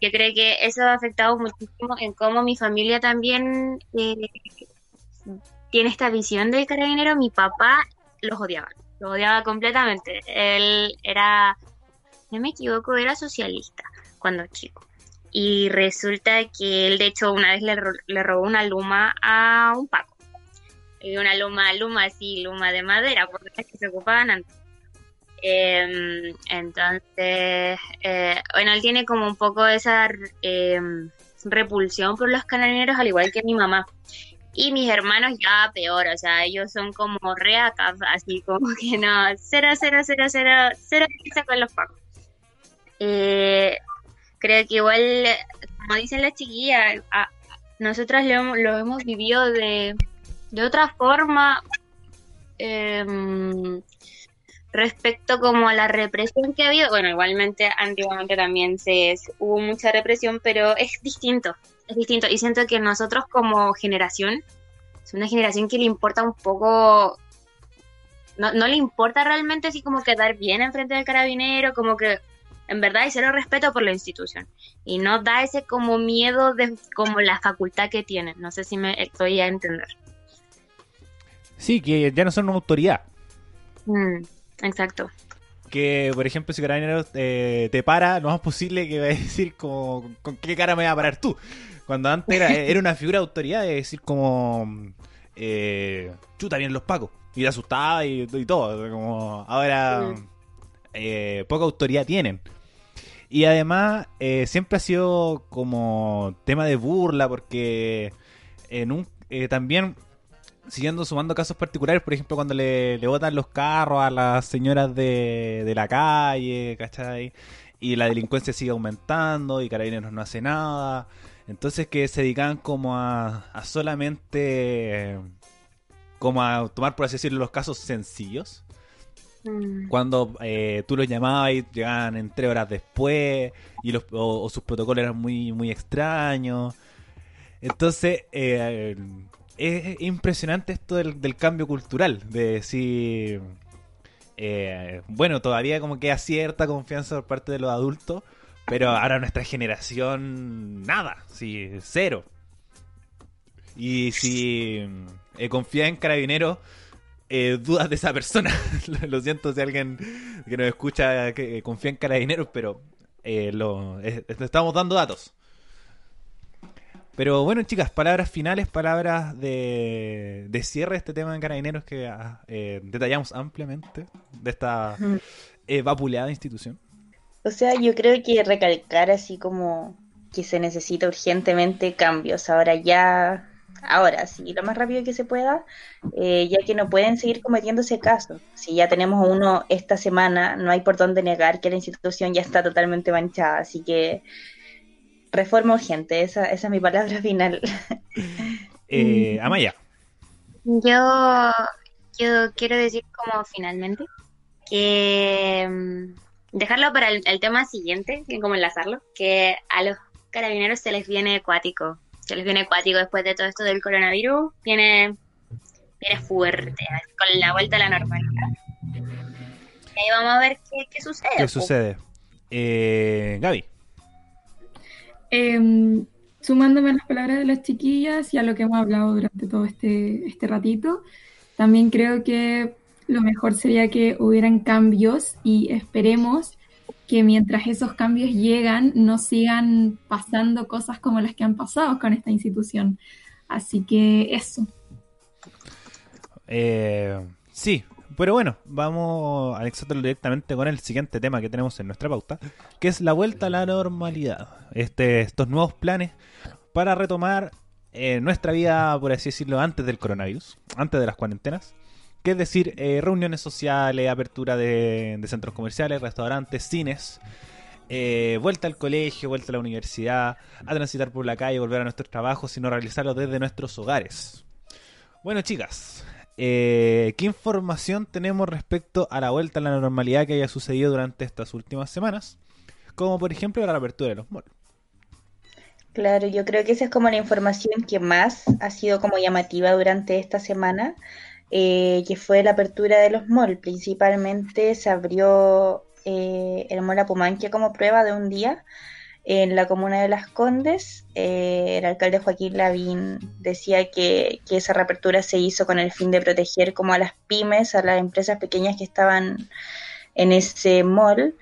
yo creo que eso ha afectado muchísimo en cómo mi familia también eh, tiene esta visión del carabinero, mi papá los odiaba, los odiaba completamente. Él era, no me equivoco, era socialista cuando chico. Y resulta que él, de hecho, una vez le, le robó una luma a un Paco. Y una luma, luma así, luma de madera, porque es que se ocupaban antes. Em, entonces, eh, bueno, él tiene como un poco esa em, repulsión por los carabineros, al igual que mi mamá. Y mis hermanos ya peor, o sea, ellos son como reacas, así como que no, cero, cero, cero, cero, cero con los pacos. Eh, creo que igual, como dicen las chiquillas, a, lo, lo, hemos vivido de, de otra forma eh, respecto como a la represión que ha habido. Bueno, igualmente antiguamente también se, hubo mucha represión, pero es distinto es distinto. Y siento que nosotros como generación, es una generación que le importa un poco, no, no le importa realmente así como quedar bien enfrente del carabinero, como que en verdad hay cero respeto por la institución. Y no da ese como miedo de como la facultad que tienen. No sé si me estoy a entender. Sí, que ya no son una autoridad. Mm, Exacto. Que, por ejemplo, si Carabineros eh, te para, lo más posible que va a decir como, ¿con qué cara me vas a parar tú? Cuando antes era, *laughs* era una figura de autoridad de decir como, eh, chuta, bien los pacos. Y te asustaba y, y todo. Como ahora Mm. eh, poca autoridad tienen. Y además eh, siempre ha sido como tema de burla porque en un, también siguiendo sumando casos particulares, por ejemplo cuando le, le botan los carros a las señoras de, de la calle, ¿cachai? Y la delincuencia sigue aumentando y Carabineros no hace nada. Entonces que se dedicaban como a, a solamente como a tomar por así decirlo los casos sencillos Mm. cuando eh, tú los llamabas y llegaban en tres horas después y los, o, o sus protocolos eran muy muy extraños entonces eh, es impresionante esto del, cambio cultural de decir eh, bueno todavía como queda cierta confianza por parte de los adultos pero ahora nuestra generación nada sí cero y si eh, confía en carabineros eh, dudas de esa persona. *laughs* lo siento si alguien que nos escucha que eh, confía en carabineros, pero eh, lo, eh, estamos dando datos. Pero bueno, chicas, palabras finales, palabras de, de cierre de este tema de carabineros que ah, eh, detallamos ampliamente de esta *laughs* eh, vapuleada institución. O sea, yo creo que recalcar así como que se necesita urgentemente cambios. Ahora ya, ahora sí, lo más rápido que se pueda, eh, ya que no pueden seguir cometiéndose casos. Si ya tenemos uno esta semana, no hay por dónde negar que la institución ya está totalmente manchada. Así que reforma urgente, esa, esa es mi palabra *laughs* final. Eh, Amaya, Yo, yo quiero decir como finalmente que mm, dejarlo para el, el tema siguiente, que como enlazarlo, que a los carabineros se les viene acuático, se les viene acuático después de todo esto del coronavirus, viene, viene fuerte, con la vuelta a la normalidad. Y ahí vamos a ver qué, qué sucede. ¿qué po. sucede? Eh, Gaby, Em, sumándome a las palabras de las chiquillas y a lo que hemos hablado durante todo este, este ratito, también creo que lo mejor sería que hubieran cambios y esperemos que mientras esos cambios llegan no sigan pasando cosas como las que han pasado con esta institución. Así que eso. Eh, sí, pero bueno, vamos a anexarlo directamente con el siguiente tema que tenemos en nuestra pauta, que es la vuelta a la normalidad. Este, estos nuevos planes para retomar eh, nuestra vida, por así decirlo, antes del coronavirus, antes de las cuarentenas. Que es decir, eh, reuniones sociales, apertura de, de centros comerciales, restaurantes, cines, eh, vuelta al colegio, vuelta a la universidad, a transitar por la calle, volver a nuestros trabajos, sino realizarlo desde nuestros hogares. Bueno, chicas, eh, ¿qué información tenemos respecto a la vuelta a la normalidad que haya sucedido durante estas últimas semanas? Como por ejemplo la reapertura de los malls. Claro, yo creo que esa es como la información que más ha sido como llamativa durante esta semana, eh, que fue la apertura de los malls. Principalmente se abrió eh, el mall Apumanque como prueba de un día en la comuna de Las Condes. Eh, el alcalde Joaquín Lavín decía que, que esa reapertura se hizo con el fin de proteger como a las pymes, a las empresas pequeñas que estaban en ese mall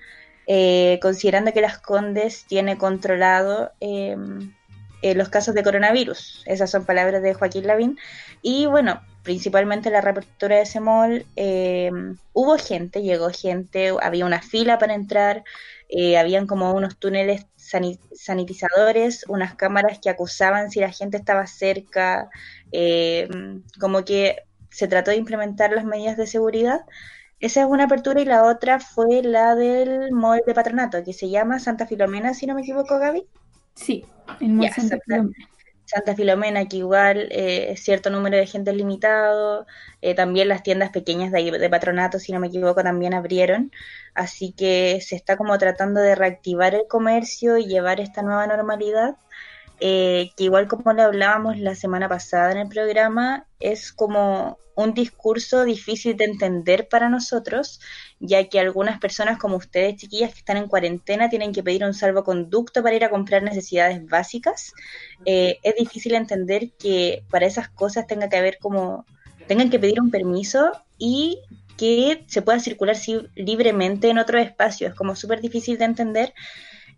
eh, considerando que Las Condes tiene controlado eh, eh, los casos de coronavirus. Esas son palabras de Joaquín Lavín. Y bueno, principalmente la reapertura de ese mall, eh, hubo gente, llegó gente, había una fila para entrar, eh, habían como unos túneles sanitizadores, unas cámaras que acusaban si la gente estaba cerca, eh, como que se trató de implementar las medidas de seguridad. Esa es una apertura y la otra fue la del mall de patronato, que se llama Santa Filomena, si no me equivoco, Gaby. Sí, el Mall Santa- Filomena. Santa Filomena, que igual eh, cierto número de gente es limitado, eh, también las tiendas pequeñas de, de patronato, si no me equivoco, también abrieron, así que se está como tratando de reactivar el comercio y llevar esta nueva normalidad, eh, que igual como le hablábamos la semana pasada en el programa, es como un discurso difícil de entender para nosotros, ya que algunas personas como ustedes, chiquillas, que están en cuarentena, tienen que pedir un salvoconducto para ir a comprar necesidades básicas eh, es difícil entender que para esas cosas tenga que haber como tengan que pedir un permiso y que se pueda circular libremente en otros espacios. Es como súper difícil de entender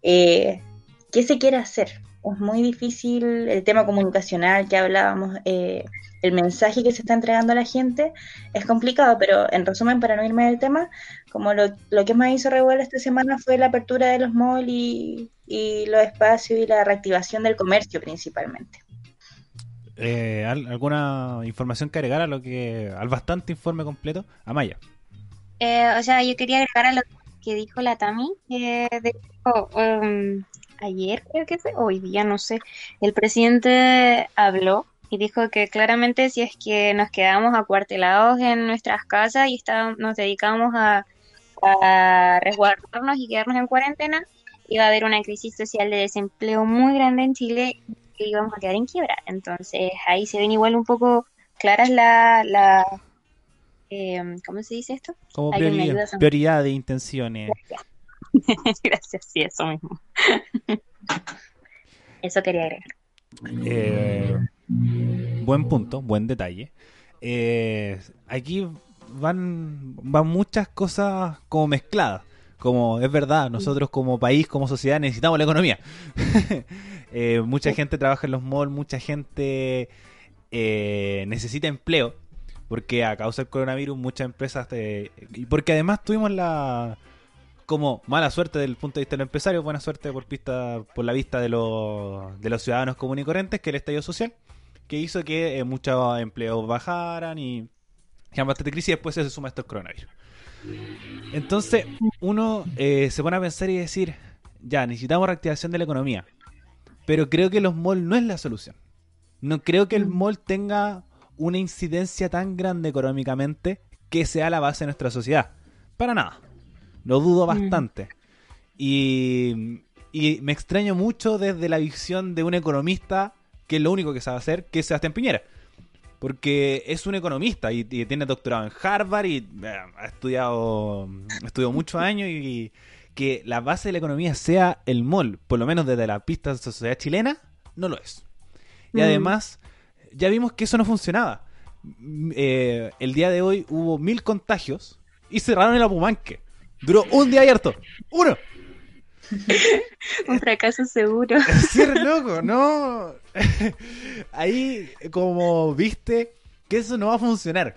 eh, qué se quiere hacer. Es muy difícil el tema comunicacional que hablábamos, eh, el mensaje que se está entregando a la gente es complicado, pero en resumen, para no irme del tema, como lo, que más hizo revuelo esta semana fue la apertura de los malls y, y los espacios y la reactivación del comercio principalmente. Eh, ¿Alguna información que agregar a lo que al bastante informe completo? Amaya. Eh, o sea, yo quería agregar a lo que dijo la Tami. Eh, um, ayer, creo que fue, hoy día, no sé. El presidente habló y dijo que claramente si es que nos quedamos acuartelados en nuestras casas y nos dedicamos a, a resguardarnos y quedarnos en cuarentena, iba a haber una crisis social de desempleo muy grande en Chile que íbamos a quedar en quiebra. Entonces ahí se ven igual un poco claras la... la eh, ¿Cómo se dice esto? Como prioridad, prioridad, de intenciones. Gracias. *laughs* sí, eso mismo. *laughs* eso quería agregar. Eh, buen punto, buen detalle. Eh, aquí van, van muchas cosas como mezcladas. Como es verdad, nosotros como país, como sociedad necesitamos la economía. *laughs* Eh, mucha gente trabaja en los malls, mucha gente necesita empleo, porque a causa del coronavirus muchas empresas... y porque además tuvimos la... Como mala suerte desde el punto de vista del empresario, buena suerte por, pista, por la vista de los, de los ciudadanos comunes y corrientes, que el estallido social, que hizo que eh, muchos empleos bajaran y generan bastante crisis y después se suma esto el coronavirus. Entonces, uno se pone a pensar y decir, ya, necesitamos reactivación de la economía. Pero creo que los malls no es la solución. No creo que el mm. mall tenga una incidencia tan grande económicamente que sea la base de nuestra sociedad. Para nada. Lo dudo mm. bastante. Y, y me extraño mucho desde la visión de un economista que es lo único que sabe hacer, que es Sebastián Piñera. Porque es un economista y, tiene doctorado en Harvard y eh, ha estudiado, estudiado muchos años y, que la base de la economía sea el mall, por lo menos desde la pista de la sociedad chilena, no lo es. Y mm. además, ya vimos que eso no funcionaba. Eh, el día de hoy hubo mil contagios y cerraron el Apumanque. Duró un día abierto. ¡Uno! *laughs* un fracaso seguro. *laughs* Cierre loco, no. *laughs* Ahí, como viste, que eso no va a funcionar.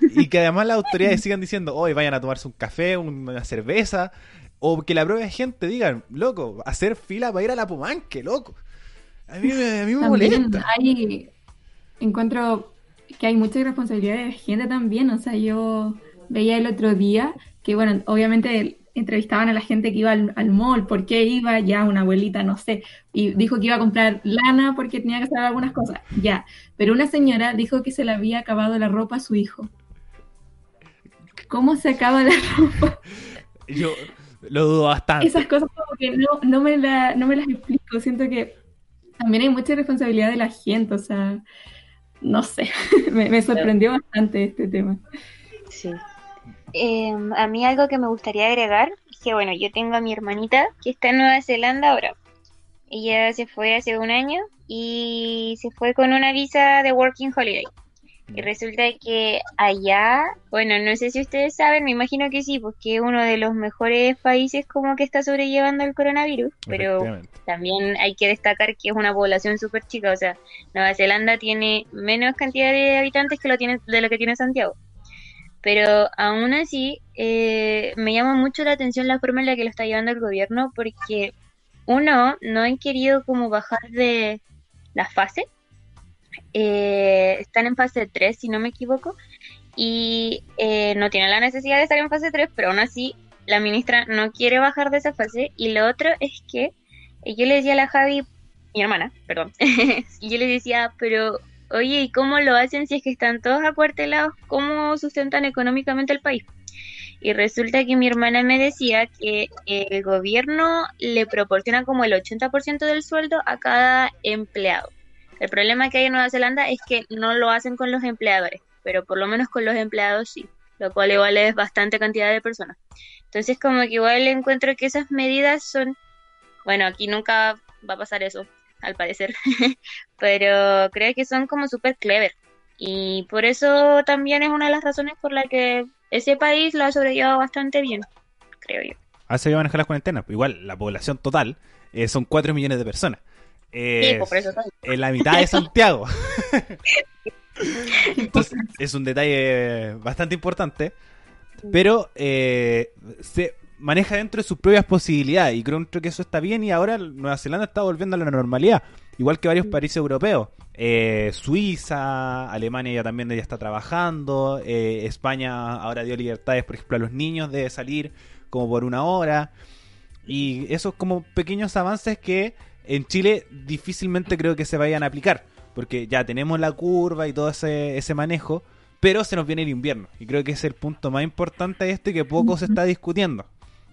Y que además las autoridades sigan diciendo, hoy vayan a tomarse un café, una cerveza, o que la propia gente diga, loco, hacer fila para ir a la Pumanque, loco. A mí, a mí me molesta. Hay, encuentro que hay mucha responsabilidad de gente también. O sea, yo veía el otro día que, bueno, obviamente entrevistaban a la gente que iba al, mall, por qué iba, ya una abuelita, no sé, y dijo que iba a comprar lana porque tenía que hacer algunas cosas, ya. Pero una señora dijo que se le había acabado la ropa a su hijo. ¿Cómo se acaba la *laughs* ropa? Yo, lo dudo bastante. Esas cosas como que no, no, me no me las explico. Siento que también hay mucha responsabilidad de la gente, o sea, no sé, *laughs* me, sorprendió bastante este tema. Sí. Em, a mí algo que me gustaría agregar es que, bueno, yo tengo a mi hermanita que está en Nueva Zelanda ahora. Ella se fue hace un año y se fue con una visa de Working Holiday. Y resulta que allá, bueno, no sé si ustedes saben, me imagino que sí, porque es uno de los mejores países como que está sobrellevando el coronavirus, pero también hay que destacar que es una población súper chica, o sea, Nueva Zelanda tiene menos cantidad de habitantes que lo tiene, de lo que tiene Santiago. Pero aún así, eh, me llama mucho la atención la forma en la que lo está llevando el gobierno, porque uno, no han querido como bajar de la fase, eh, están en fase 3, si no me equivoco, y eh, no tienen la necesidad de estar en fase 3, pero aún así la ministra no quiere bajar de esa fase. Y lo otro es que yo le decía a la Javi, mi hermana, perdón, *laughs* yo le decía, pero oye, ¿y cómo lo hacen si es que están todos acuartelados? ¿Cómo sustentan económicamente el país? Y resulta que mi hermana me decía que el gobierno le proporciona como el 80% del sueldo a cada empleado. El problema que hay en Nueva Zelanda es que no lo hacen con los empleadores, pero por lo menos con los empleados sí, lo cual igual es bastante cantidad de personas. Entonces como que igual encuentro que esas medidas son, bueno, aquí nunca va a pasar eso, al parecer, *laughs* pero creo que son como súper clever. Y por eso también es una de las razones por la que ese país lo ha sobrellevado bastante bien, creo yo. Ha sabido manejar las cuarentenas. Igual, la población total eh, son 4 millones de personas. Sí, pues por eso en la mitad de Santiago. *laughs* Entonces, es un detalle bastante importante. Pero eh, se maneja dentro de sus propias posibilidades. Y creo que eso está bien. Y ahora Nueva Zelanda está volviendo a la normalidad. Igual que varios países europeos. Eh, Suiza, Alemania ya también ya está trabajando. eh, España ahora dio libertades, por ejemplo, a los niños de salir como por una hora. Y esos como pequeños avances que en Chile difícilmente creo que se vayan a aplicar. Porque ya tenemos la curva y todo ese, ese manejo. Pero se nos viene el invierno. Y creo que es el punto más importante este que poco se está discutiendo.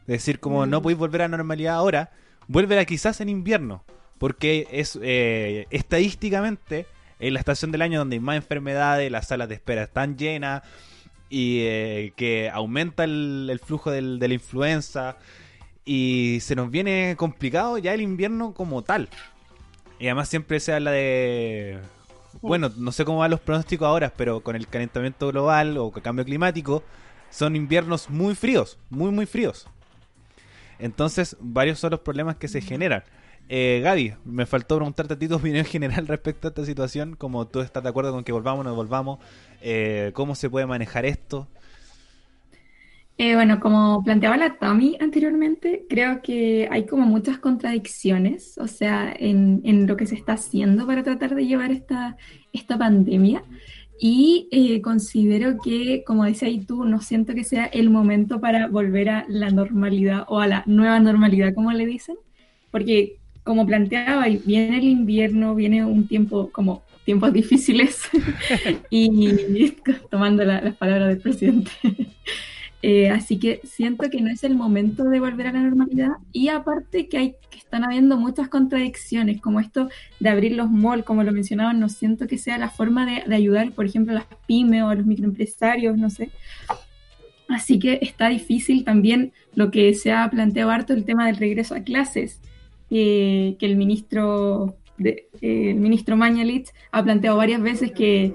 Es decir, como no podéis volver a la normalidad ahora, vuelve quizás en invierno. Porque es eh, estadísticamente en la estación del año donde hay más enfermedades, las salas de espera están llenas y eh, que aumenta el, el flujo del- de la influenza y se nos viene complicado ya el invierno como tal. Y además siempre se habla de... Bueno, no sé cómo van los pronósticos ahora, pero con el calentamiento global o el cambio climático, son inviernos muy fríos, muy, muy fríos. Entonces, varios son los problemas que se generan. Eh, Gaby, me faltó preguntarte a ti tu *laughs* opinión general respecto a esta situación, como tú estás de acuerdo con que volvamos o no volvamos, eh, cómo se puede manejar esto. Eh, bueno, como planteaba la Tami anteriormente, creo que hay como muchas contradicciones, o sea, en, en lo que se está haciendo para tratar de llevar esta, esta pandemia. Y eh, considero que, como decía ahí tú, no siento que sea el momento para volver a la normalidad o a la nueva normalidad, como le dicen, porque como planteaba, y viene el invierno, viene un tiempo como tiempos difíciles *laughs* y *laughs* tomando la- las palabras del presidente. Eh, así que siento que no es el momento de volver a la normalidad. Y aparte que hay que están habiendo muchas contradicciones como esto de abrir los malls como lo mencionaban no siento que sea la forma de, ayudar por ejemplo a las pymes o a los microempresarios no sé. Así que está difícil también lo que se ha planteado harto el tema del regreso a clases eh, que el ministro de- eh, el ministro Mañalich ha planteado varias veces que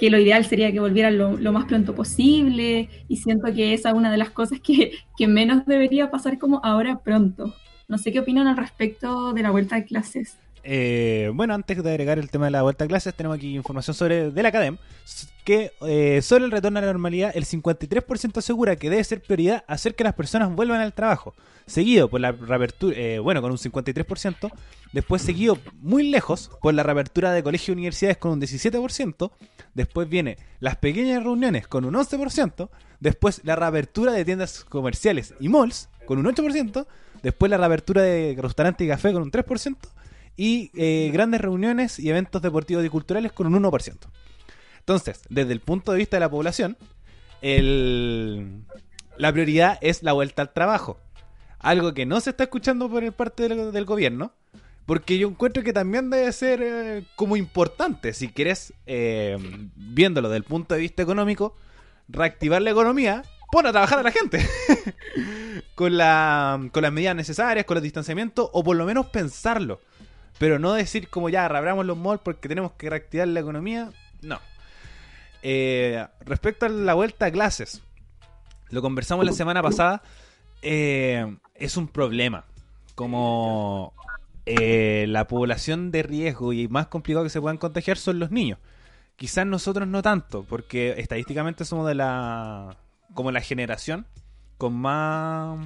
que lo ideal sería que volvieran lo, más pronto posible y siento que esa es una de las cosas que, que menos debería pasar como ahora pronto. No sé qué opinan al respecto de la vuelta a clases. Eh, bueno, antes de agregar el tema de la vuelta a clases, tenemos aquí información sobre de la Academ, que eh, sobre el retorno a la normalidad, el 53% asegura que debe ser prioridad hacer que las personas vuelvan al trabajo, seguido por la reapertura, eh, bueno, con un 53%, después seguido muy lejos por la reapertura de colegios y universidades con un 17%, después viene las pequeñas reuniones con un 11%, después la reapertura de tiendas comerciales y malls con un 8%, después la reapertura de restaurantes y café con un 3%, y eh, grandes reuniones y eventos deportivos y culturales con un 1%. Entonces, desde el punto de vista de la población, el- la prioridad es la vuelta al trabajo. Algo que no se está escuchando por el parte del, gobierno, porque yo encuentro que también debe ser eh, como importante, si quieres, eh, viéndolo desde el punto de vista económico, reactivar la economía, pon a trabajar a la gente. *laughs* con, la, con las medidas necesarias, con los distanciamientos, o por lo menos pensarlo. Pero no decir como ya reabramos los malls porque tenemos que reactivar la economía. No. Eh, respecto a la vuelta a clases, lo conversamos la semana pasada. eh, es un problema. Como eh, la población de riesgo y más complicado que se puedan contagiar son los niños. Quizás nosotros no tanto, porque estadísticamente somos de la. como la generación con más.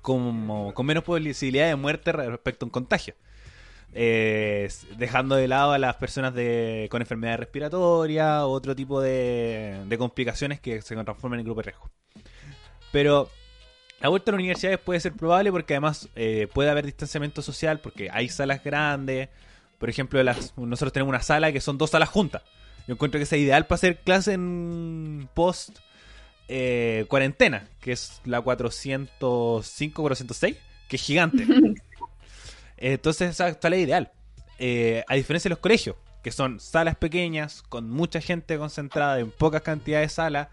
como con menos posibilidad de muerte respecto a un contagio. Dejando de lado a las personas de, con enfermedades respiratorias o otro tipo de, complicaciones que se transforman en grupo de riesgo. Pero la vuelta a las universidades puede ser probable porque además eh, puede haber distanciamiento social porque hay salas grandes. Por ejemplo, las, nosotros tenemos una sala que son dos salas juntas. Yo encuentro que es ideal para hacer clase en post eh, cuarentena, que es la 405-406, que es gigante. *laughs* Entonces esa sala es ideal. Eh, a diferencia de los colegios, que son salas pequeñas, con mucha gente concentrada en pocas cantidades de salas,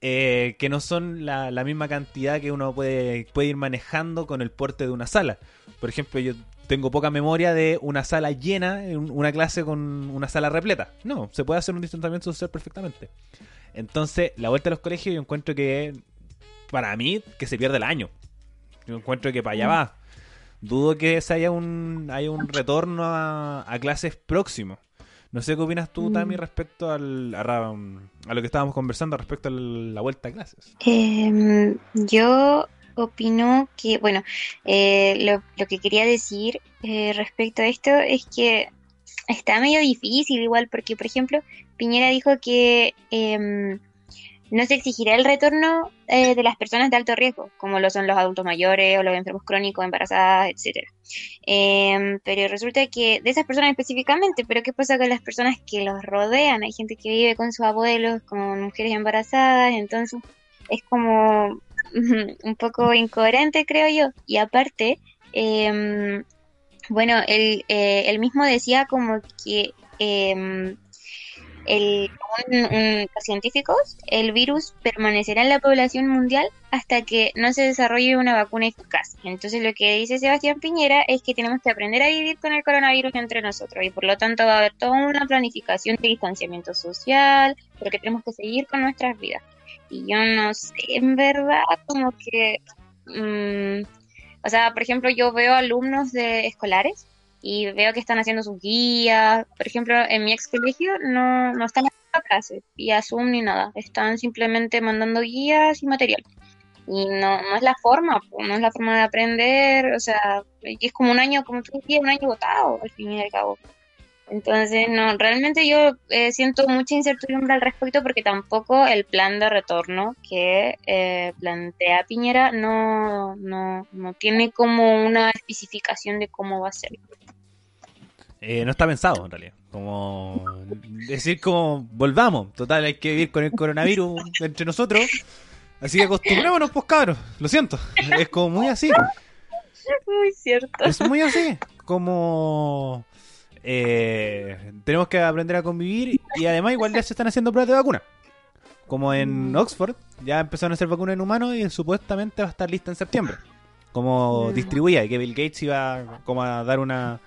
eh, que no son la, la, misma cantidad que uno puede, puede ir manejando con el porte de una sala. Por ejemplo, yo tengo poca memoria de una sala llena, una clase con una sala repleta. No, se puede hacer un distanciamiento social perfectamente. Entonces, la vuelta a los colegios yo encuentro que, para mí, que se pierde el año. Yo encuentro que para allá va. Dudo que se haya un, haya un retorno a, clases próximo. No sé qué opinas tú, Tami, respecto al, a, lo que estábamos conversando respecto a la vuelta a clases. Em, yo opino que, bueno, eh, lo, lo, que quería decir eh, respecto a esto es que está medio difícil igual, porque, por ejemplo, Piñera dijo que em, no se exigirá el retorno eh, de las personas de alto riesgo, como lo son los adultos mayores o los enfermos crónicos, embarazadas, etcétera. Em, pero resulta que de esas personas específicamente, pero ¿qué pasa con las personas que los rodean? Hay gente que vive con sus abuelos, con mujeres embarazadas, entonces es como *laughs* un poco incoherente, creo yo. Y aparte, em, bueno, él, eh, él mismo decía como que el, los científicos, el virus permanecerá en la población mundial hasta que no se desarrolle una vacuna eficaz. Entonces lo que dice Sebastián Piñera es que tenemos que aprender a vivir con el coronavirus entre nosotros y por lo tanto va a haber toda una planificación de distanciamiento social, pero que tenemos que seguir con nuestras vidas. Y yo no sé, en verdad, como que... Mm, o sea, por ejemplo, yo veo alumnos de escolares y veo que están haciendo sus guías. Por ejemplo, en mi ex colegio no, no están haciendo clases vía Zoom ni nada, están simplemente mandando guías y material. Y no, no es la forma, no es la forma de aprender, o sea, es como un año, como tú decías, un año votado al fin y al cabo. Entonces, no, realmente yo eh, siento mucha incertidumbre al respecto porque tampoco el plan de retorno que eh, plantea Piñera no, no, no tiene como una especificación de cómo va a ser. Eh, no está pensado en realidad. Como decir como volvamos, total hay que vivir con el coronavirus entre nosotros. Así que acostumbrémonos, pues cabros. Lo siento. Es como muy así. *laughs* Muy cierto. Es muy así. Como eh, tenemos que aprender a convivir y además igual ya se están haciendo pruebas de vacuna. Como en mm. Oxford, ya empezaron a hacer vacuna en humanos y supuestamente va a estar lista en septiembre. Como mm. distribuía y que Bill Gates iba como a dar una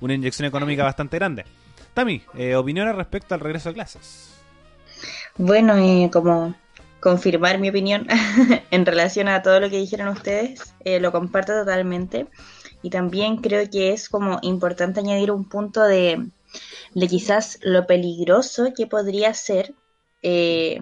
una inyección económica bastante grande. Tami, eh, opiniones respecto al regreso a clases. Bueno, eh, como confirmar mi opinión *laughs* en relación a todo lo que dijeron ustedes, eh, lo comparto totalmente. Y también creo que es como importante añadir un punto de, de quizás lo peligroso que podría ser eh,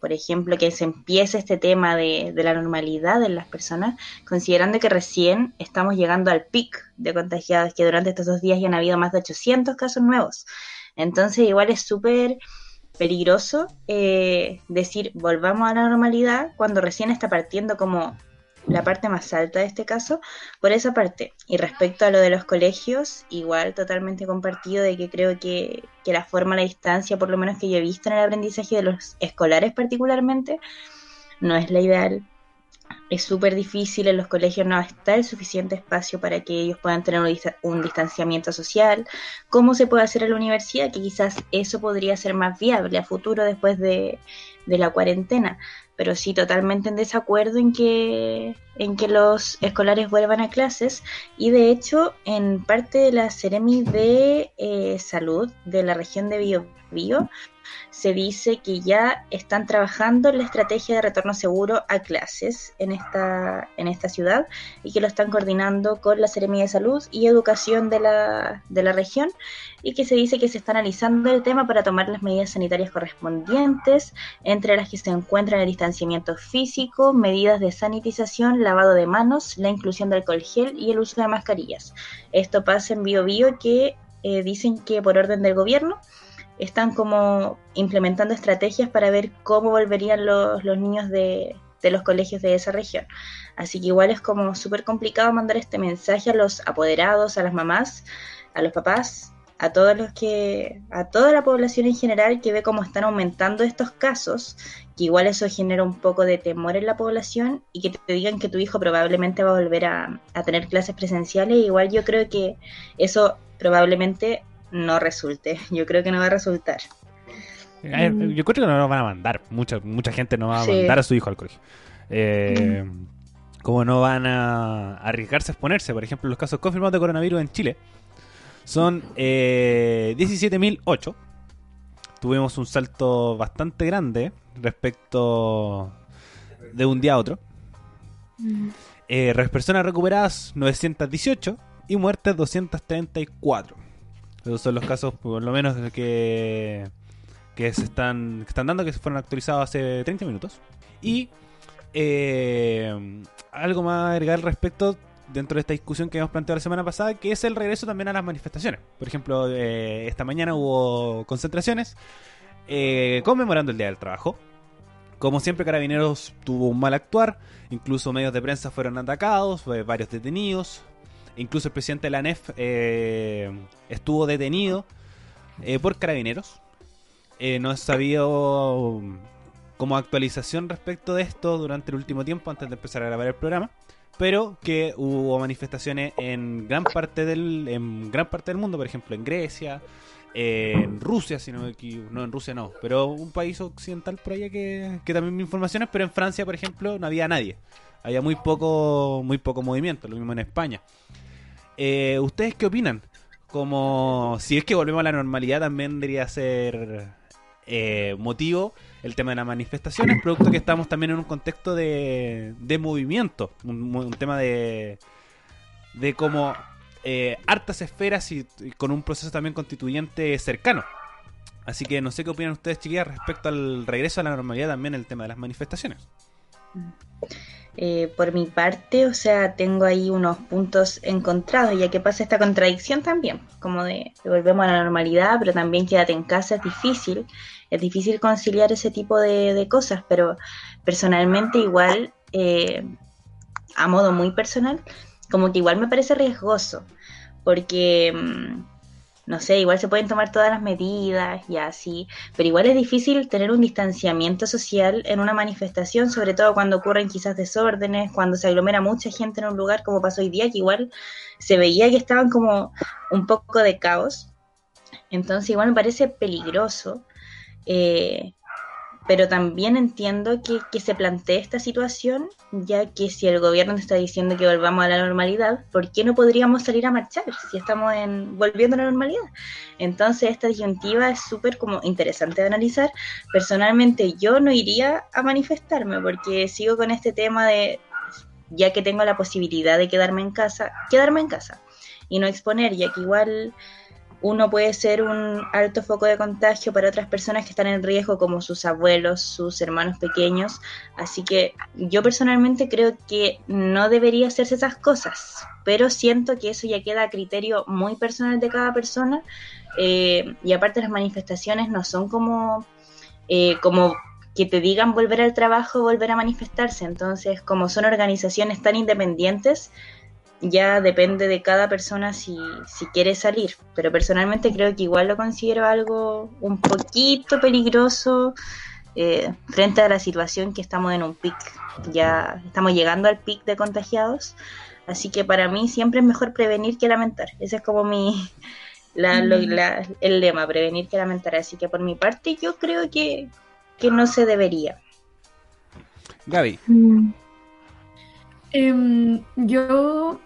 por ejemplo, que se empiece este tema de, la normalidad en las personas, considerando que recién estamos llegando al pic de contagiados, que durante estos dos días ya han habido más de 800 casos nuevos. Entonces, igual es súper peligroso eh, decir volvamos a la normalidad cuando recién está partiendo como la parte más alta de este caso, por esa parte. Y respecto a lo de los colegios, igual totalmente compartido de que creo que, que la forma, la distancia, por lo menos que yo he visto en el aprendizaje de los escolares particularmente, no es la ideal. Es súper difícil, en los colegios no está el suficiente espacio para que ellos puedan tener un, distanciamiento social. ¿Cómo se puede hacer en la universidad? Que quizás eso podría ser más viable a futuro después de, de la cuarentena pero sí totalmente en desacuerdo en que, en que los escolares vuelvan a clases. Y de hecho en parte de la Ceremi de eh, Salud de la región de Biobío se dice que ya están trabajando en la estrategia de retorno seguro a clases en esta, en esta ciudad y que lo están coordinando con la Seremia de Salud y Educación de la, de la región y que se dice que se está analizando el tema para tomar las medidas sanitarias correspondientes, entre las que se encuentran el distanciamiento físico, medidas de sanitización, lavado de manos, la inclusión de alcohol gel y el uso de mascarillas. Esto pasa en Bio, Bio que eh, dicen que por orden del gobierno están como implementando estrategias para ver cómo volverían los, los niños de, de, los colegios de esa región. Así que igual es como súper complicado mandar este mensaje a los apoderados, a las mamás, a los papás, a todos los que, a toda la población en general que ve cómo están aumentando estos casos, que igual eso genera un poco de temor en la población y que te digan que tu hijo probablemente va a volver a, a tener clases presenciales, igual yo creo que eso probablemente no resulte. Yo creo que no va a resultar. Mm. Yo creo que no lo van a mandar. Mucha, mucha gente no va a mandar a su hijo al colegio. Eh, mm. Como no van a arriesgarse a exponerse. Por ejemplo, los casos confirmados de coronavirus en Chile son eh, 17.008. tuvimos un salto bastante grande respecto de un día a otro. Mm. Eh, personas recuperadas 918 y muertes 234. Esos son los casos, por lo menos, que, que se están, están dando, que se fueron actualizados hace 30 minutos. Y eh, algo más agregar al respecto dentro de esta discusión que hemos planteado la semana pasada, que es el regreso también a las manifestaciones. Por ejemplo, eh, esta mañana hubo concentraciones eh, conmemorando el Día del Trabajo. Como siempre, Carabineros tuvo un mal actuar, incluso medios de prensa fueron atacados, varios detenidos, incluso el presidente de la ANEF eh, estuvo detenido por Carabineros. no es sabido como actualización respecto de esto durante el último tiempo, antes de empezar a grabar el programa pero que hubo manifestaciones en gran parte del en gran parte del mundo, por ejemplo, en Grecia, en Rusia, si no no en Rusia no, pero un país occidental por allá que, que también me informaciones, pero en Francia, por ejemplo, no había nadie. Había muy poco muy poco movimiento, lo mismo en España. Eh, ¿Ustedes qué opinan? Como si es que volvemos a la normalidad, también debería ser eh, motivo el tema de las manifestaciones, producto que estamos también en un contexto de, de movimiento, un, tema de, de como eh, hartas esferas y, con un proceso también constituyente cercano. Así que no sé qué opinan ustedes, chiquillas, respecto al regreso a la normalidad también el tema de las manifestaciones. Eh, por mi parte, o sea, tengo ahí unos puntos encontrados, ya que pasa esta contradicción también, como de, de volvemos a la normalidad, pero también quédate en casa, es difícil es difícil conciliar ese tipo de, cosas, pero personalmente igual, eh, a modo muy personal, como que igual me parece riesgoso, porque, mm, no sé, igual se pueden tomar todas las medidas y así, pero igual es difícil tener un distanciamiento social en una manifestación, sobre todo cuando ocurren quizás desórdenes, cuando se aglomera mucha gente en un lugar como pasó hoy día, que igual se veía que estaban como un poco de caos. Entonces igual me parece peligroso eh, pero también entiendo que, se plantee esta situación, ya que si el gobierno está diciendo que volvamos a la normalidad, ¿por qué no podríamos salir a marchar si estamos en, volviendo a la normalidad? Entonces esta disyuntiva es súper como interesante de analizar. Personalmente yo no iría a manifestarme porque sigo con este tema de, ya que tengo la posibilidad de quedarme en casa, quedarme en casa y no exponer, ya que igual uno puede ser un alto foco de contagio para otras personas que están en riesgo, como sus abuelos, sus hermanos pequeños. Así que yo personalmente creo que no debería hacerse esas cosas, pero siento que eso ya queda a criterio muy personal de cada persona. Eh, y aparte las manifestaciones no son como, eh, como que te digan volver al trabajo, volver a manifestarse. Entonces, como son organizaciones tan independientes, ya depende de cada persona si, si quiere salir, pero personalmente creo que igual lo considero algo un poquito peligroso eh, frente a la situación que estamos en un pic, ya estamos llegando al pic de contagiados, así que para mí siempre es mejor prevenir que lamentar, ese es como mi, *laughs* la, el lema, prevenir que lamentar, así que por mi parte yo creo que, que no se debería. Gaby. Mm. Em, yo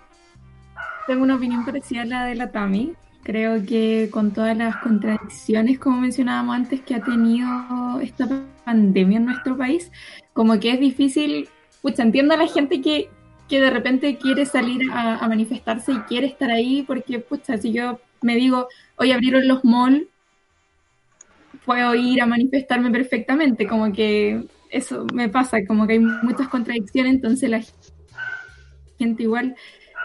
tengo una opinión parecida a la de la Tami. Creo que con todas las contradicciones, como mencionábamos antes, que ha tenido esta pandemia en nuestro país, como que es difícil, pucha, entiendo a la gente que, que de repente quiere salir a, manifestarse y quiere estar ahí, porque, pucha, si yo me digo, hoy abrieron los malls, puedo ir a manifestarme perfectamente, como que eso me pasa, como que hay muchas contradicciones, entonces la gente igual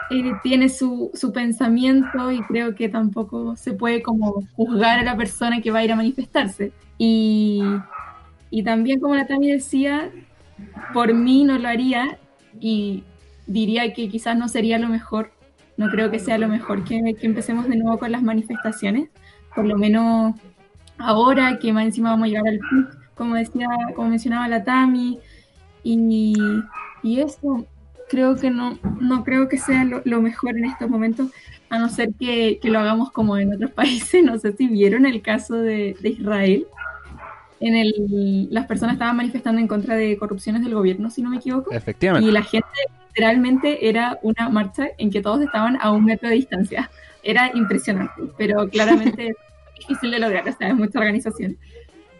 eh, tiene su, su, pensamiento y creo que tampoco se puede como juzgar a la persona que va a ir a manifestarse. Y, y también, como la Tami decía, por mí no lo haría y diría que quizás no sería lo mejor, no creo que sea lo mejor que, que empecemos de nuevo con las manifestaciones, por lo menos ahora que más encima vamos a llegar al pic, como decía, como mencionaba la Tami, y, y eso, creo que no, no creo que sea lo, mejor en estos momentos, a no ser que, lo hagamos como en otros *laughs* países. No sé si vieron el caso de, Israel. En el, las personas estaban manifestando en contra de corrupciones del gobierno, si no me equivoco. Efectivamente. Y la gente literalmente era una marcha en que todos estaban a un metro de distancia. Era impresionante, pero *laughs* claramente difícil de lograr, o sea, es mucha organización.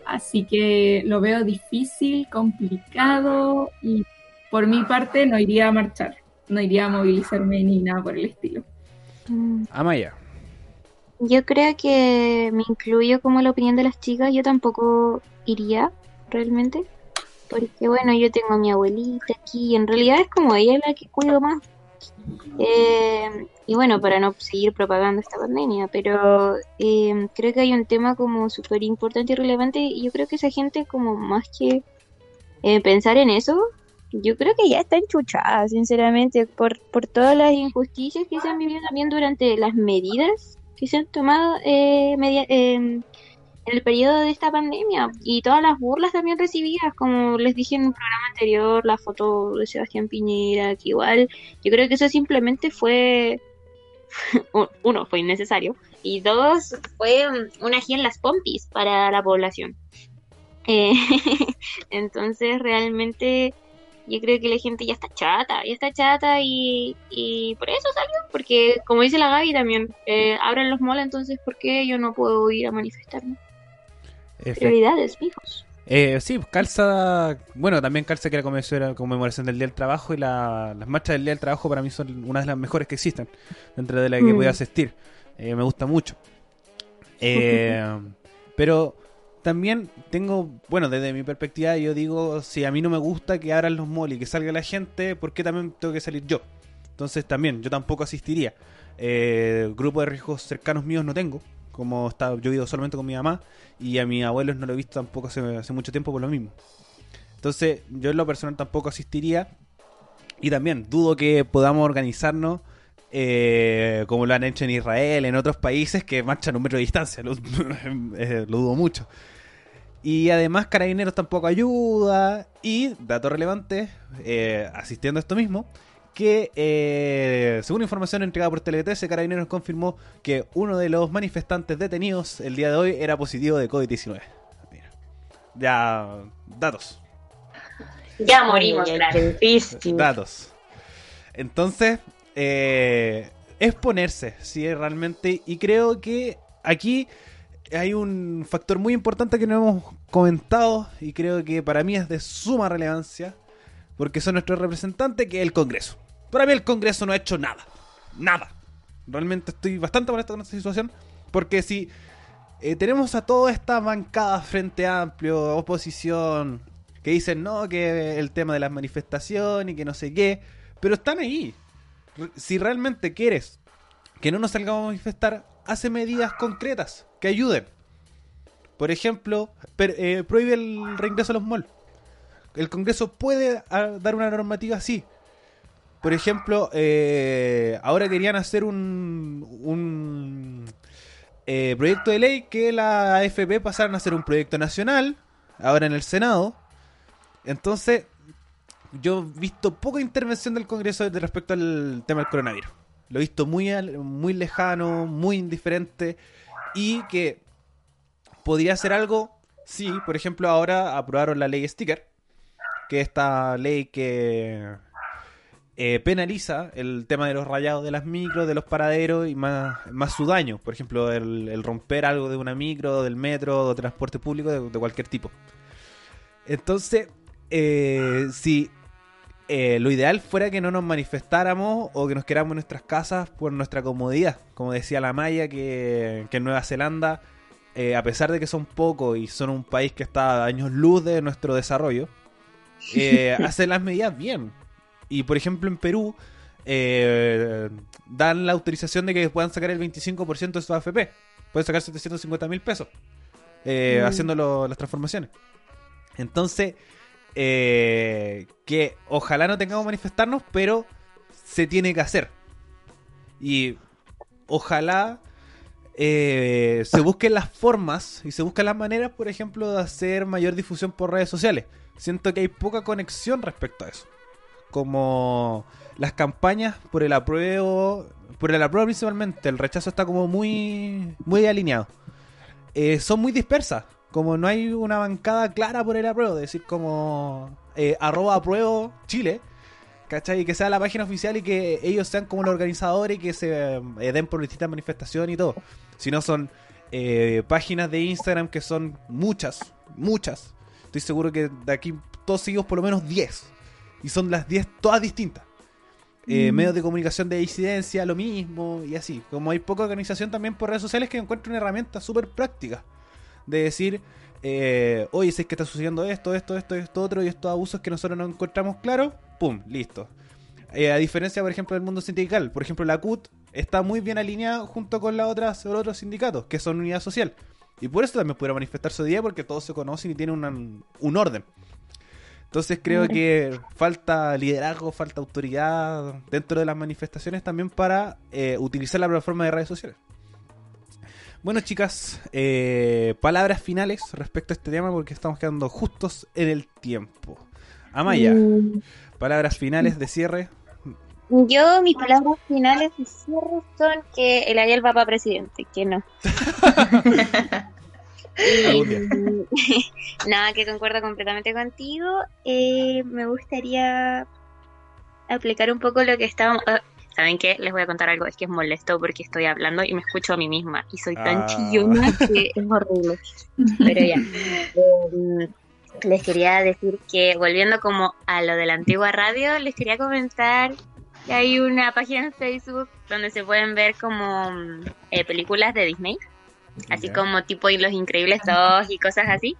Así que lo veo difícil, complicado y por mi parte no iría a marchar, no iría a movilizarme ni nada por el estilo. Mm. Amaya. Yo creo que me incluyo como la opinión de las chicas, yo tampoco iría realmente, porque bueno, yo tengo a mi abuelita aquí, y en realidad es como ella la que cuido más. Eh, y bueno, para no seguir propagando esta pandemia, pero eh, creo que hay un tema como súper importante y relevante, y yo creo que esa gente como más que eh, pensar en eso, yo creo que ya está enchuchada, sinceramente, por, por todas las injusticias que se han vivido también durante las medidas que se han tomado eh, em, en el periodo de esta pandemia y todas las burlas también recibidas, como les dije en un programa anterior, la foto de Sebastián Piñera, que igual yo creo que eso simplemente fue, *laughs* uno, fue innecesario y dos, fue una ají en las pompis para la población. Eh, *laughs* entonces realmente yo creo que la gente ya está chata, ya está chata y, y por eso salió, porque como dice la Gaby también, eh, abren los malls, entonces ¿por qué yo no puedo ir a manifestarme? Efe- Prioridades, mijos. Eh, sí, calza, bueno, también calza que la conmemoración del Día del Trabajo y la- las marchas del Día del Trabajo para mí son una de las mejores que existen, dentro de las que Mm. voy a asistir. Eh, me gusta mucho. Eh, pero también tengo, bueno, desde mi perspectiva yo digo, si a mí no me gusta que abran los malls y que salga la gente, ¿por qué también tengo que salir yo? Entonces también, yo tampoco asistiría. Eh, grupo de riesgos cercanos míos no tengo, como está, yo vivo solamente con mi mamá y a mis abuelos no lo he visto tampoco hace, hace mucho tiempo por lo mismo. Entonces, yo en lo personal tampoco asistiría. Y también dudo que podamos organizarnos eh, como lo han hecho en Israel, en otros países que marchan un metro de distancia. Lo, *laughs* eh, lo dudo mucho. Y además Carabineros tampoco ayuda. Y, dato relevante, eh, asistiendo a esto mismo, que eh, según información entregada por Tele13, Carabineros confirmó que uno de los manifestantes detenidos el día de hoy era positivo de COVID-19. Mira. Ya, datos. Ya morimos, difícil. Datos. Entonces, eh, es ponerse, sí, realmente. Y creo que aquí hay un factor muy importante que no hemos comentado y creo que para mí es de suma relevancia porque son nuestros representantes, que es el Congreso. Para mí el Congreso no ha hecho nada. Nada. Realmente estoy bastante molesto con esta situación porque si eh, tenemos a toda esta bancada frente amplio, oposición, que dicen no, que el tema de las manifestaciones y que no sé qué, pero están ahí. Si realmente quieres que no nos salgamos a manifestar, hace medidas concretas que ayuden. Por ejemplo, eh, prohíbe el reingreso a los malls. El Congreso puede ah, dar una normativa así. Por ejemplo, eh, ahora querían hacer un, un eh, proyecto de ley que la AFP pasaran a ser un proyecto nacional, ahora en el Senado. Entonces, yo he visto poca intervención del Congreso respecto al tema del coronavirus. Lo he visto muy, muy lejano, muy indiferente y que podría ser algo, sí, por ejemplo, ahora aprobaron la ley sticker, que es esta ley que eh, penaliza el tema de los rayados de las micros, de los paraderos y más, más su daño. Por ejemplo, el, romper algo de una micro, del metro, de transporte público, de, de cualquier tipo. Entonces, eh, si eh, lo ideal fuera que no nos manifestáramos o que nos quedáramos en nuestras casas por nuestra comodidad. Como decía la Maya, que, que en Nueva Zelanda, eh, a pesar de que son pocos y son un país que está a años luz de nuestro desarrollo, *laughs* eh, hacen las medidas bien. Y por ejemplo en Perú eh, dan la autorización de que puedan sacar el 25% de su AFP. Pueden sacar 750 mil pesos Mm. haciendo lo- las transformaciones. Entonces, que ojalá no tengamos que manifestarnos, pero se tiene que hacer. Y ojalá eh, se busquen las formas y se busquen las maneras, por ejemplo, de hacer mayor difusión por redes sociales. Siento que hay poca conexión respecto a eso. Como las campañas por el apruebo, por el apruebo principalmente, el rechazo está como muy, muy alineado. Eh, son muy dispersas. Como no hay una bancada clara por el apruebo, es decir, como eh, arroba Chile, ¿cachai? Y que sea la página oficial y que ellos sean como los organizadores y que se eh, den por distintas manifestaciones y todo. Si no son eh, páginas de Instagram que son muchas, muchas. Estoy seguro que de aquí todos seguimos por lo menos 10. Y son las 10 todas distintas. Eh, Mm. Medios de comunicación de incidencia, lo mismo, y así. Como hay poca organización también por redes sociales que encuentro una herramienta súper práctica. De decir, eh, oye, si es que está sucediendo esto, esto, esto, esto, otro, y estos abusos que nosotros no encontramos claros, pum, listo. Eh, a diferencia, por ejemplo, del mundo sindical. Por ejemplo, la CUT está muy bien alineada junto con los otros sindicatos, que son unidad social. Y por eso también pudiera manifestarse hoy día, porque todos se conocen y tienen una- un orden. Entonces creo que falta liderazgo, falta autoridad dentro de las manifestaciones también para eh, utilizar la plataforma de redes sociales. Bueno, chicas, eh, palabras finales respecto a este tema porque estamos quedando justos en el tiempo. Amaya, Mm, palabras finales de cierre. Yo, mis palabras finales de cierre son que el Ariel va para presidente, que no. *laughs* Nada, *laughs* que concuerdo completamente contigo. Eh, me gustaría aplicar un poco lo que estábamos... ¿Saben qué? Les voy a contar algo. Es que es molesto porque estoy hablando y me escucho a mí misma. Y soy tan Ah. chillona que es horrible. Pero ya. Eh, les quería decir que, volviendo como a lo de la antigua radio, les quería comentar que hay una página en Facebook donde se pueden ver como eh, películas de Disney así como tipo y Los Increíbles 2 y cosas así,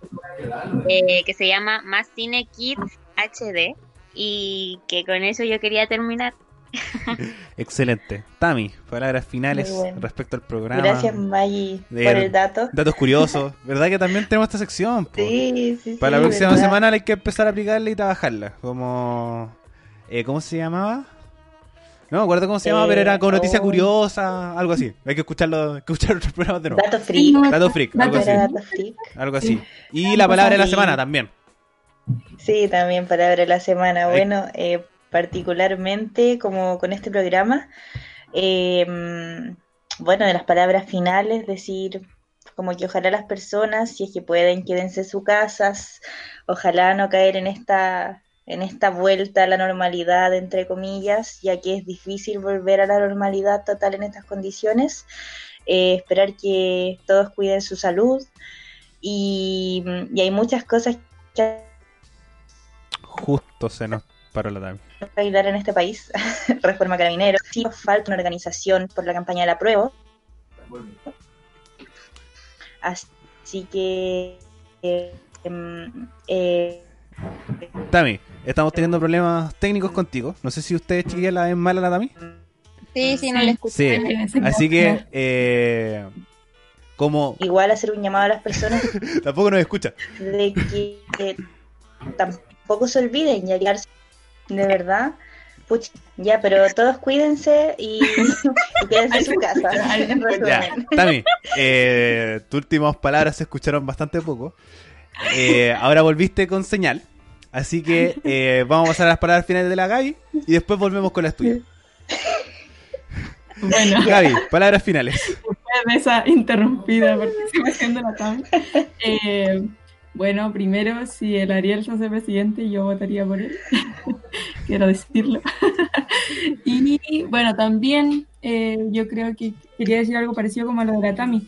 eh, que se llama Más Cine Kids HD y que con eso yo quería terminar. *laughs* Excelente. Tami, palabras finales bueno. respecto al programa. Gracias, Maggie, De- por el dato. Datos curiosos. ¿Verdad que también tenemos esta sección? po? Sí, sí, Para sí, la próxima verdad. semana hay que empezar a aplicarla y trabajarla. Como. eh, ¿Cómo se llamaba? No me acuerdo cómo se llamaba, Eh, pero era con noticia oh. curiosa, algo así. Hay que escucharlo, hay que escuchar otros programas de nuevo. Dato freak. Dato freak, algo Dato así. Dato freak. Algo así. Y la palabra de la semana también. Sí, también palabra de la semana. Bueno, eh, particularmente como con este programa, mm, bueno, de las palabras finales, decir como que ojalá las personas, si es que pueden, quédense en sus casas, ojalá no caer en esta, en esta vuelta a la normalidad, entre comillas, ya que es difícil volver a la normalidad total en estas condiciones. Eh, esperar que todos cuiden su salud y, y hay muchas cosas que Justo se nos paró la Tami. bailar en este país, *laughs* reforma carabinero, sí nos falta una organización por la campaña de la prueba. Así que eh, em, eh, Tami, estamos teniendo problemas técnicos contigo. No sé si ustedes chiquillas la ven mal a la Tami. Sí, sí, no le escucho. Sí. Así que, eh, como igual hacer un llamado a las personas *laughs* tampoco nos escucha. de que, que tampoco se olviden ya llegar de verdad. Puch, ya, pero todos cuídense y, y quédense en su *laughs* casa. Ya. Tami, eh, tus últimas palabras se escucharon bastante poco. Eh, ahora volviste con señal. Así que eh, vamos a pasar a las palabras finales de la Gaby y después volvemos con las tuyas. Bueno, Gaby, palabras finales. de esa interrumpida participación de la TAM. Eh, bueno, primero, si el Ariel se hace presidente, yo votaría por él. *laughs* Quiero decirlo. *laughs* y bueno, también eh, yo creo que quería decir algo parecido como lo de la.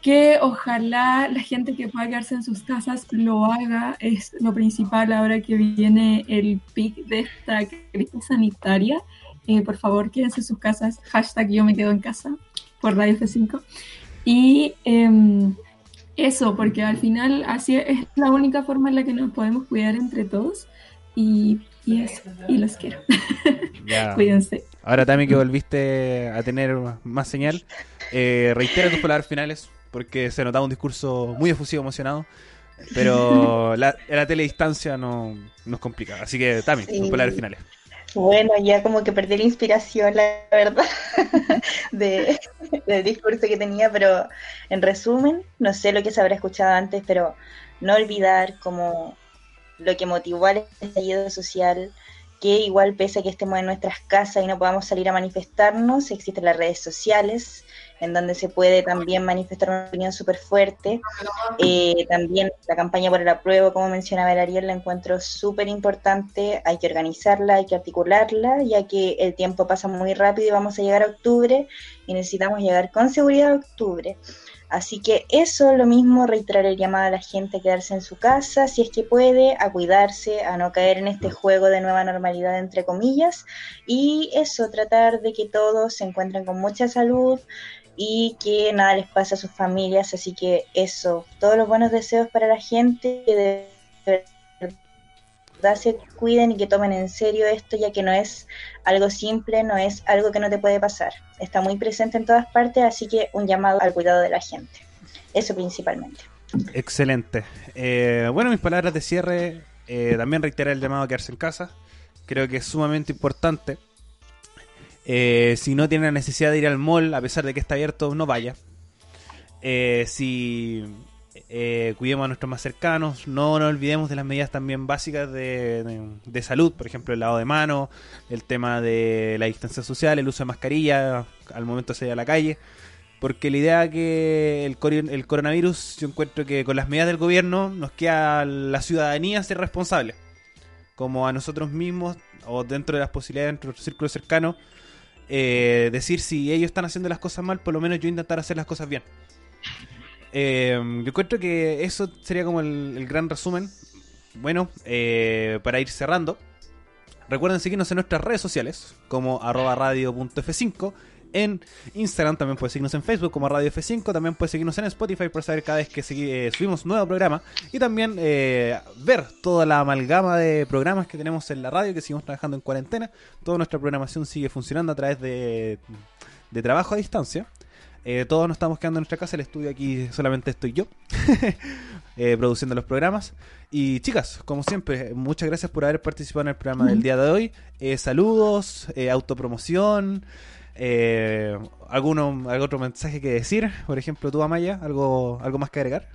Que ojalá la gente que pueda quedarse en sus casas lo haga, es lo principal ahora que viene el pic de esta crisis sanitaria. Eh, por favor, quédense en sus casas. Hashtag yo me quedo en casa por Radio F5. Y em, eso, porque al final así es la única forma en la que nos podemos cuidar entre todos. Y, y eso, y los quiero. *laughs* Ya. Cuídense. Ahora, Tami, que volviste a tener más señal, eh, reitera tus palabras finales porque se notaba un discurso muy efusivo, emocionado. Pero *laughs* la, la teledistancia no, nos complica. Así que, Tami, tus Sí. palabras finales. Bueno, ya como que perdí la inspiración, la verdad, *laughs* de, del discurso que tenía, pero en resumen, no sé lo que se habrá escuchado antes, pero no olvidar como lo que motivó al estallido social, que igual pese a que estemos en nuestras casas y no podamos salir a manifestarnos, existen las redes sociales, en donde se puede también manifestar una opinión súper fuerte. Eh, también la campaña por el apruebo, como mencionaba el Ariel, la encuentro súper importante. Hay que organizarla, hay que articularla, ya que el tiempo pasa muy rápido y vamos a llegar a octubre y necesitamos llegar con seguridad a octubre. Así que eso, lo mismo, reiterar el llamado a la gente a quedarse en su casa, si es que puede, a cuidarse, a no caer en este juego de nueva normalidad, entre comillas, y eso, tratar de que todos se encuentren con mucha salud y que nada les pase a sus familias. Así que eso, todos los buenos deseos para la gente, que de verdad se cuiden y que tomen en serio esto, ya que no es algo simple, no es algo que no te puede pasar. Está muy presente en todas partes, así que un llamado al cuidado de la gente. Eso principalmente. Excelente. Eh, bueno, mis palabras de cierre, eh, también reiterar el llamado a quedarse en casa. Creo que es sumamente importante. Eh, si no tiene la necesidad de ir al mall, a pesar de que está abierto, no vaya. si eh, cuidemos a nuestros más cercanos, no nos olvidemos de las medidas también básicas de, salud, por ejemplo el lavado de manos, el tema de la distancia social, el uso de mascarilla al momento de salir a la calle, porque la idea que el, el coronavirus, yo encuentro que con las medidas del gobierno nos queda la ciudadanía ser responsable, como a nosotros mismos o dentro de las posibilidades de nuestro círculo cercano, eh, decir si ellos están haciendo las cosas mal, por lo menos yo intentar hacer las cosas bien. Eh, yo encuentro que eso sería como el, gran resumen. Bueno, eh, para ir cerrando, recuerden seguirnos en nuestras redes sociales como arroba radio.f5. En Instagram también puedes seguirnos en Facebook como Radio F5. También puedes seguirnos en Spotify para saber cada vez que eh, subimos un nuevo programa. Y también ver toda la amalgama de programas que tenemos en la radio, que seguimos trabajando en cuarentena. Toda nuestra programación sigue funcionando a través de, de trabajo a distancia. Eh, todos nos estamos quedando en nuestra casa, el estudio aquí solamente estoy yo, *laughs* eh, produciendo los programas. Y chicas, como siempre, muchas gracias por haber participado en el programa del día de hoy. Eh, saludos, autopromoción, ¿alguno, ¿algún otro mensaje que decir? Por ejemplo, tú, Amaya, ¿algo, algo más que agregar?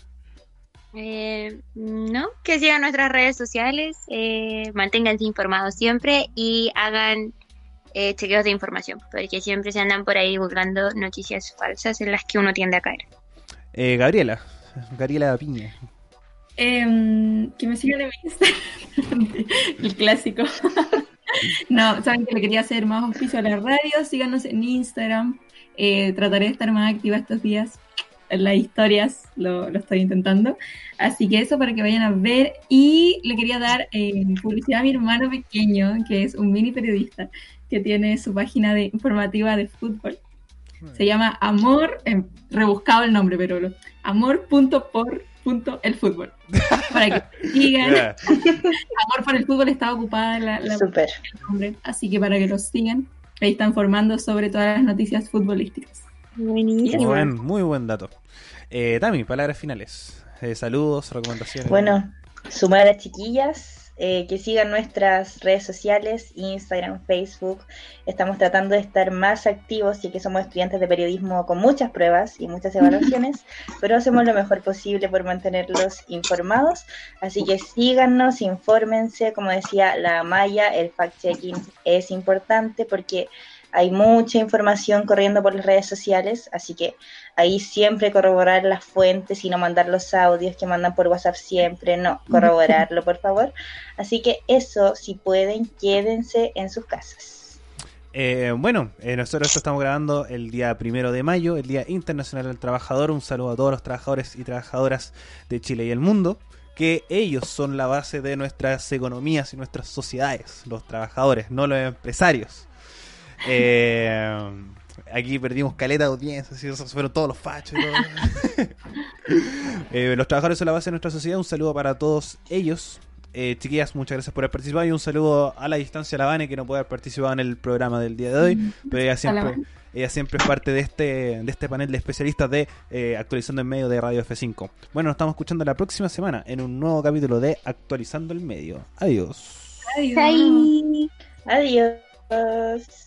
no, que sigan nuestras redes sociales, manténganse informados siempre y hagan eh, chequeos de información, porque siempre se andan por ahí divulgando noticias falsas en las que uno tiende a caer. Eh, Gabriela, Gabriela Piña. Em, que me sigan en mi Instagram, *laughs* el clásico. No, saben que le quería hacer más oficio a la radio, síganos en Instagram. Eh, trataré de estar más activa estos días las historias, lo, estoy intentando. Así que eso para que vayan a ver. Y le quería dar eh, publicidad a mi hermano pequeño, que es un mini periodista que tiene su página de, informativa de fútbol. Se llama Amor, eh, rebuscado el nombre, pero amor.por.elfútbol. *laughs* Para que sigan. *laughs* Amor por el fútbol está ocupada la, la Super. nombre, así que para que los sigan. Ahí están informando sobre todas las noticias futbolísticas. Buenísimo. Muy buen, muy buen dato. Eh, Tami, palabras finales. Eh, saludos, recomendaciones. Bueno, sumar a chiquillas eh, que sigan nuestras redes sociales, Instagram, Facebook. Estamos tratando de estar más activos y que somos estudiantes de periodismo con muchas pruebas y muchas evaluaciones, pero hacemos lo mejor posible por mantenerlos informados. Así que síganos, infórmense. Como decía la Maya, el fact-checking es importante porque hay mucha información corriendo por las redes sociales, así que ahí siempre corroborar las fuentes y no mandar los audios que mandan por WhatsApp siempre, no, corroborarlo por favor. Así que eso, si pueden, quédense en sus casas. Eh, bueno, eh, nosotros estamos grabando el día primero de mayo, el Día Internacional del Trabajador. Un saludo a todos los trabajadores y trabajadoras de Chile y el mundo, que ellos son la base de nuestras economías y nuestras sociedades, los trabajadores, no los empresarios. Eh, aquí perdimos caleta de audiencia, así, esos fueron todos los fachos. *laughs* Eh, los trabajadores son la base de nuestra sociedad. Un saludo para todos ellos. Eh, chiquillas, muchas gracias por haber participado y un saludo a la distancia a la Vane que no puede haber participado en el programa del día de hoy, mm, pero ella siempre, ella siempre es parte de este, de este panel de especialistas de eh, Actualizando el Medio de Radio F5. Bueno, nos estamos escuchando la próxima semana en un nuevo capítulo de Actualizando el Medio. Adiós. Adiós. Adiós.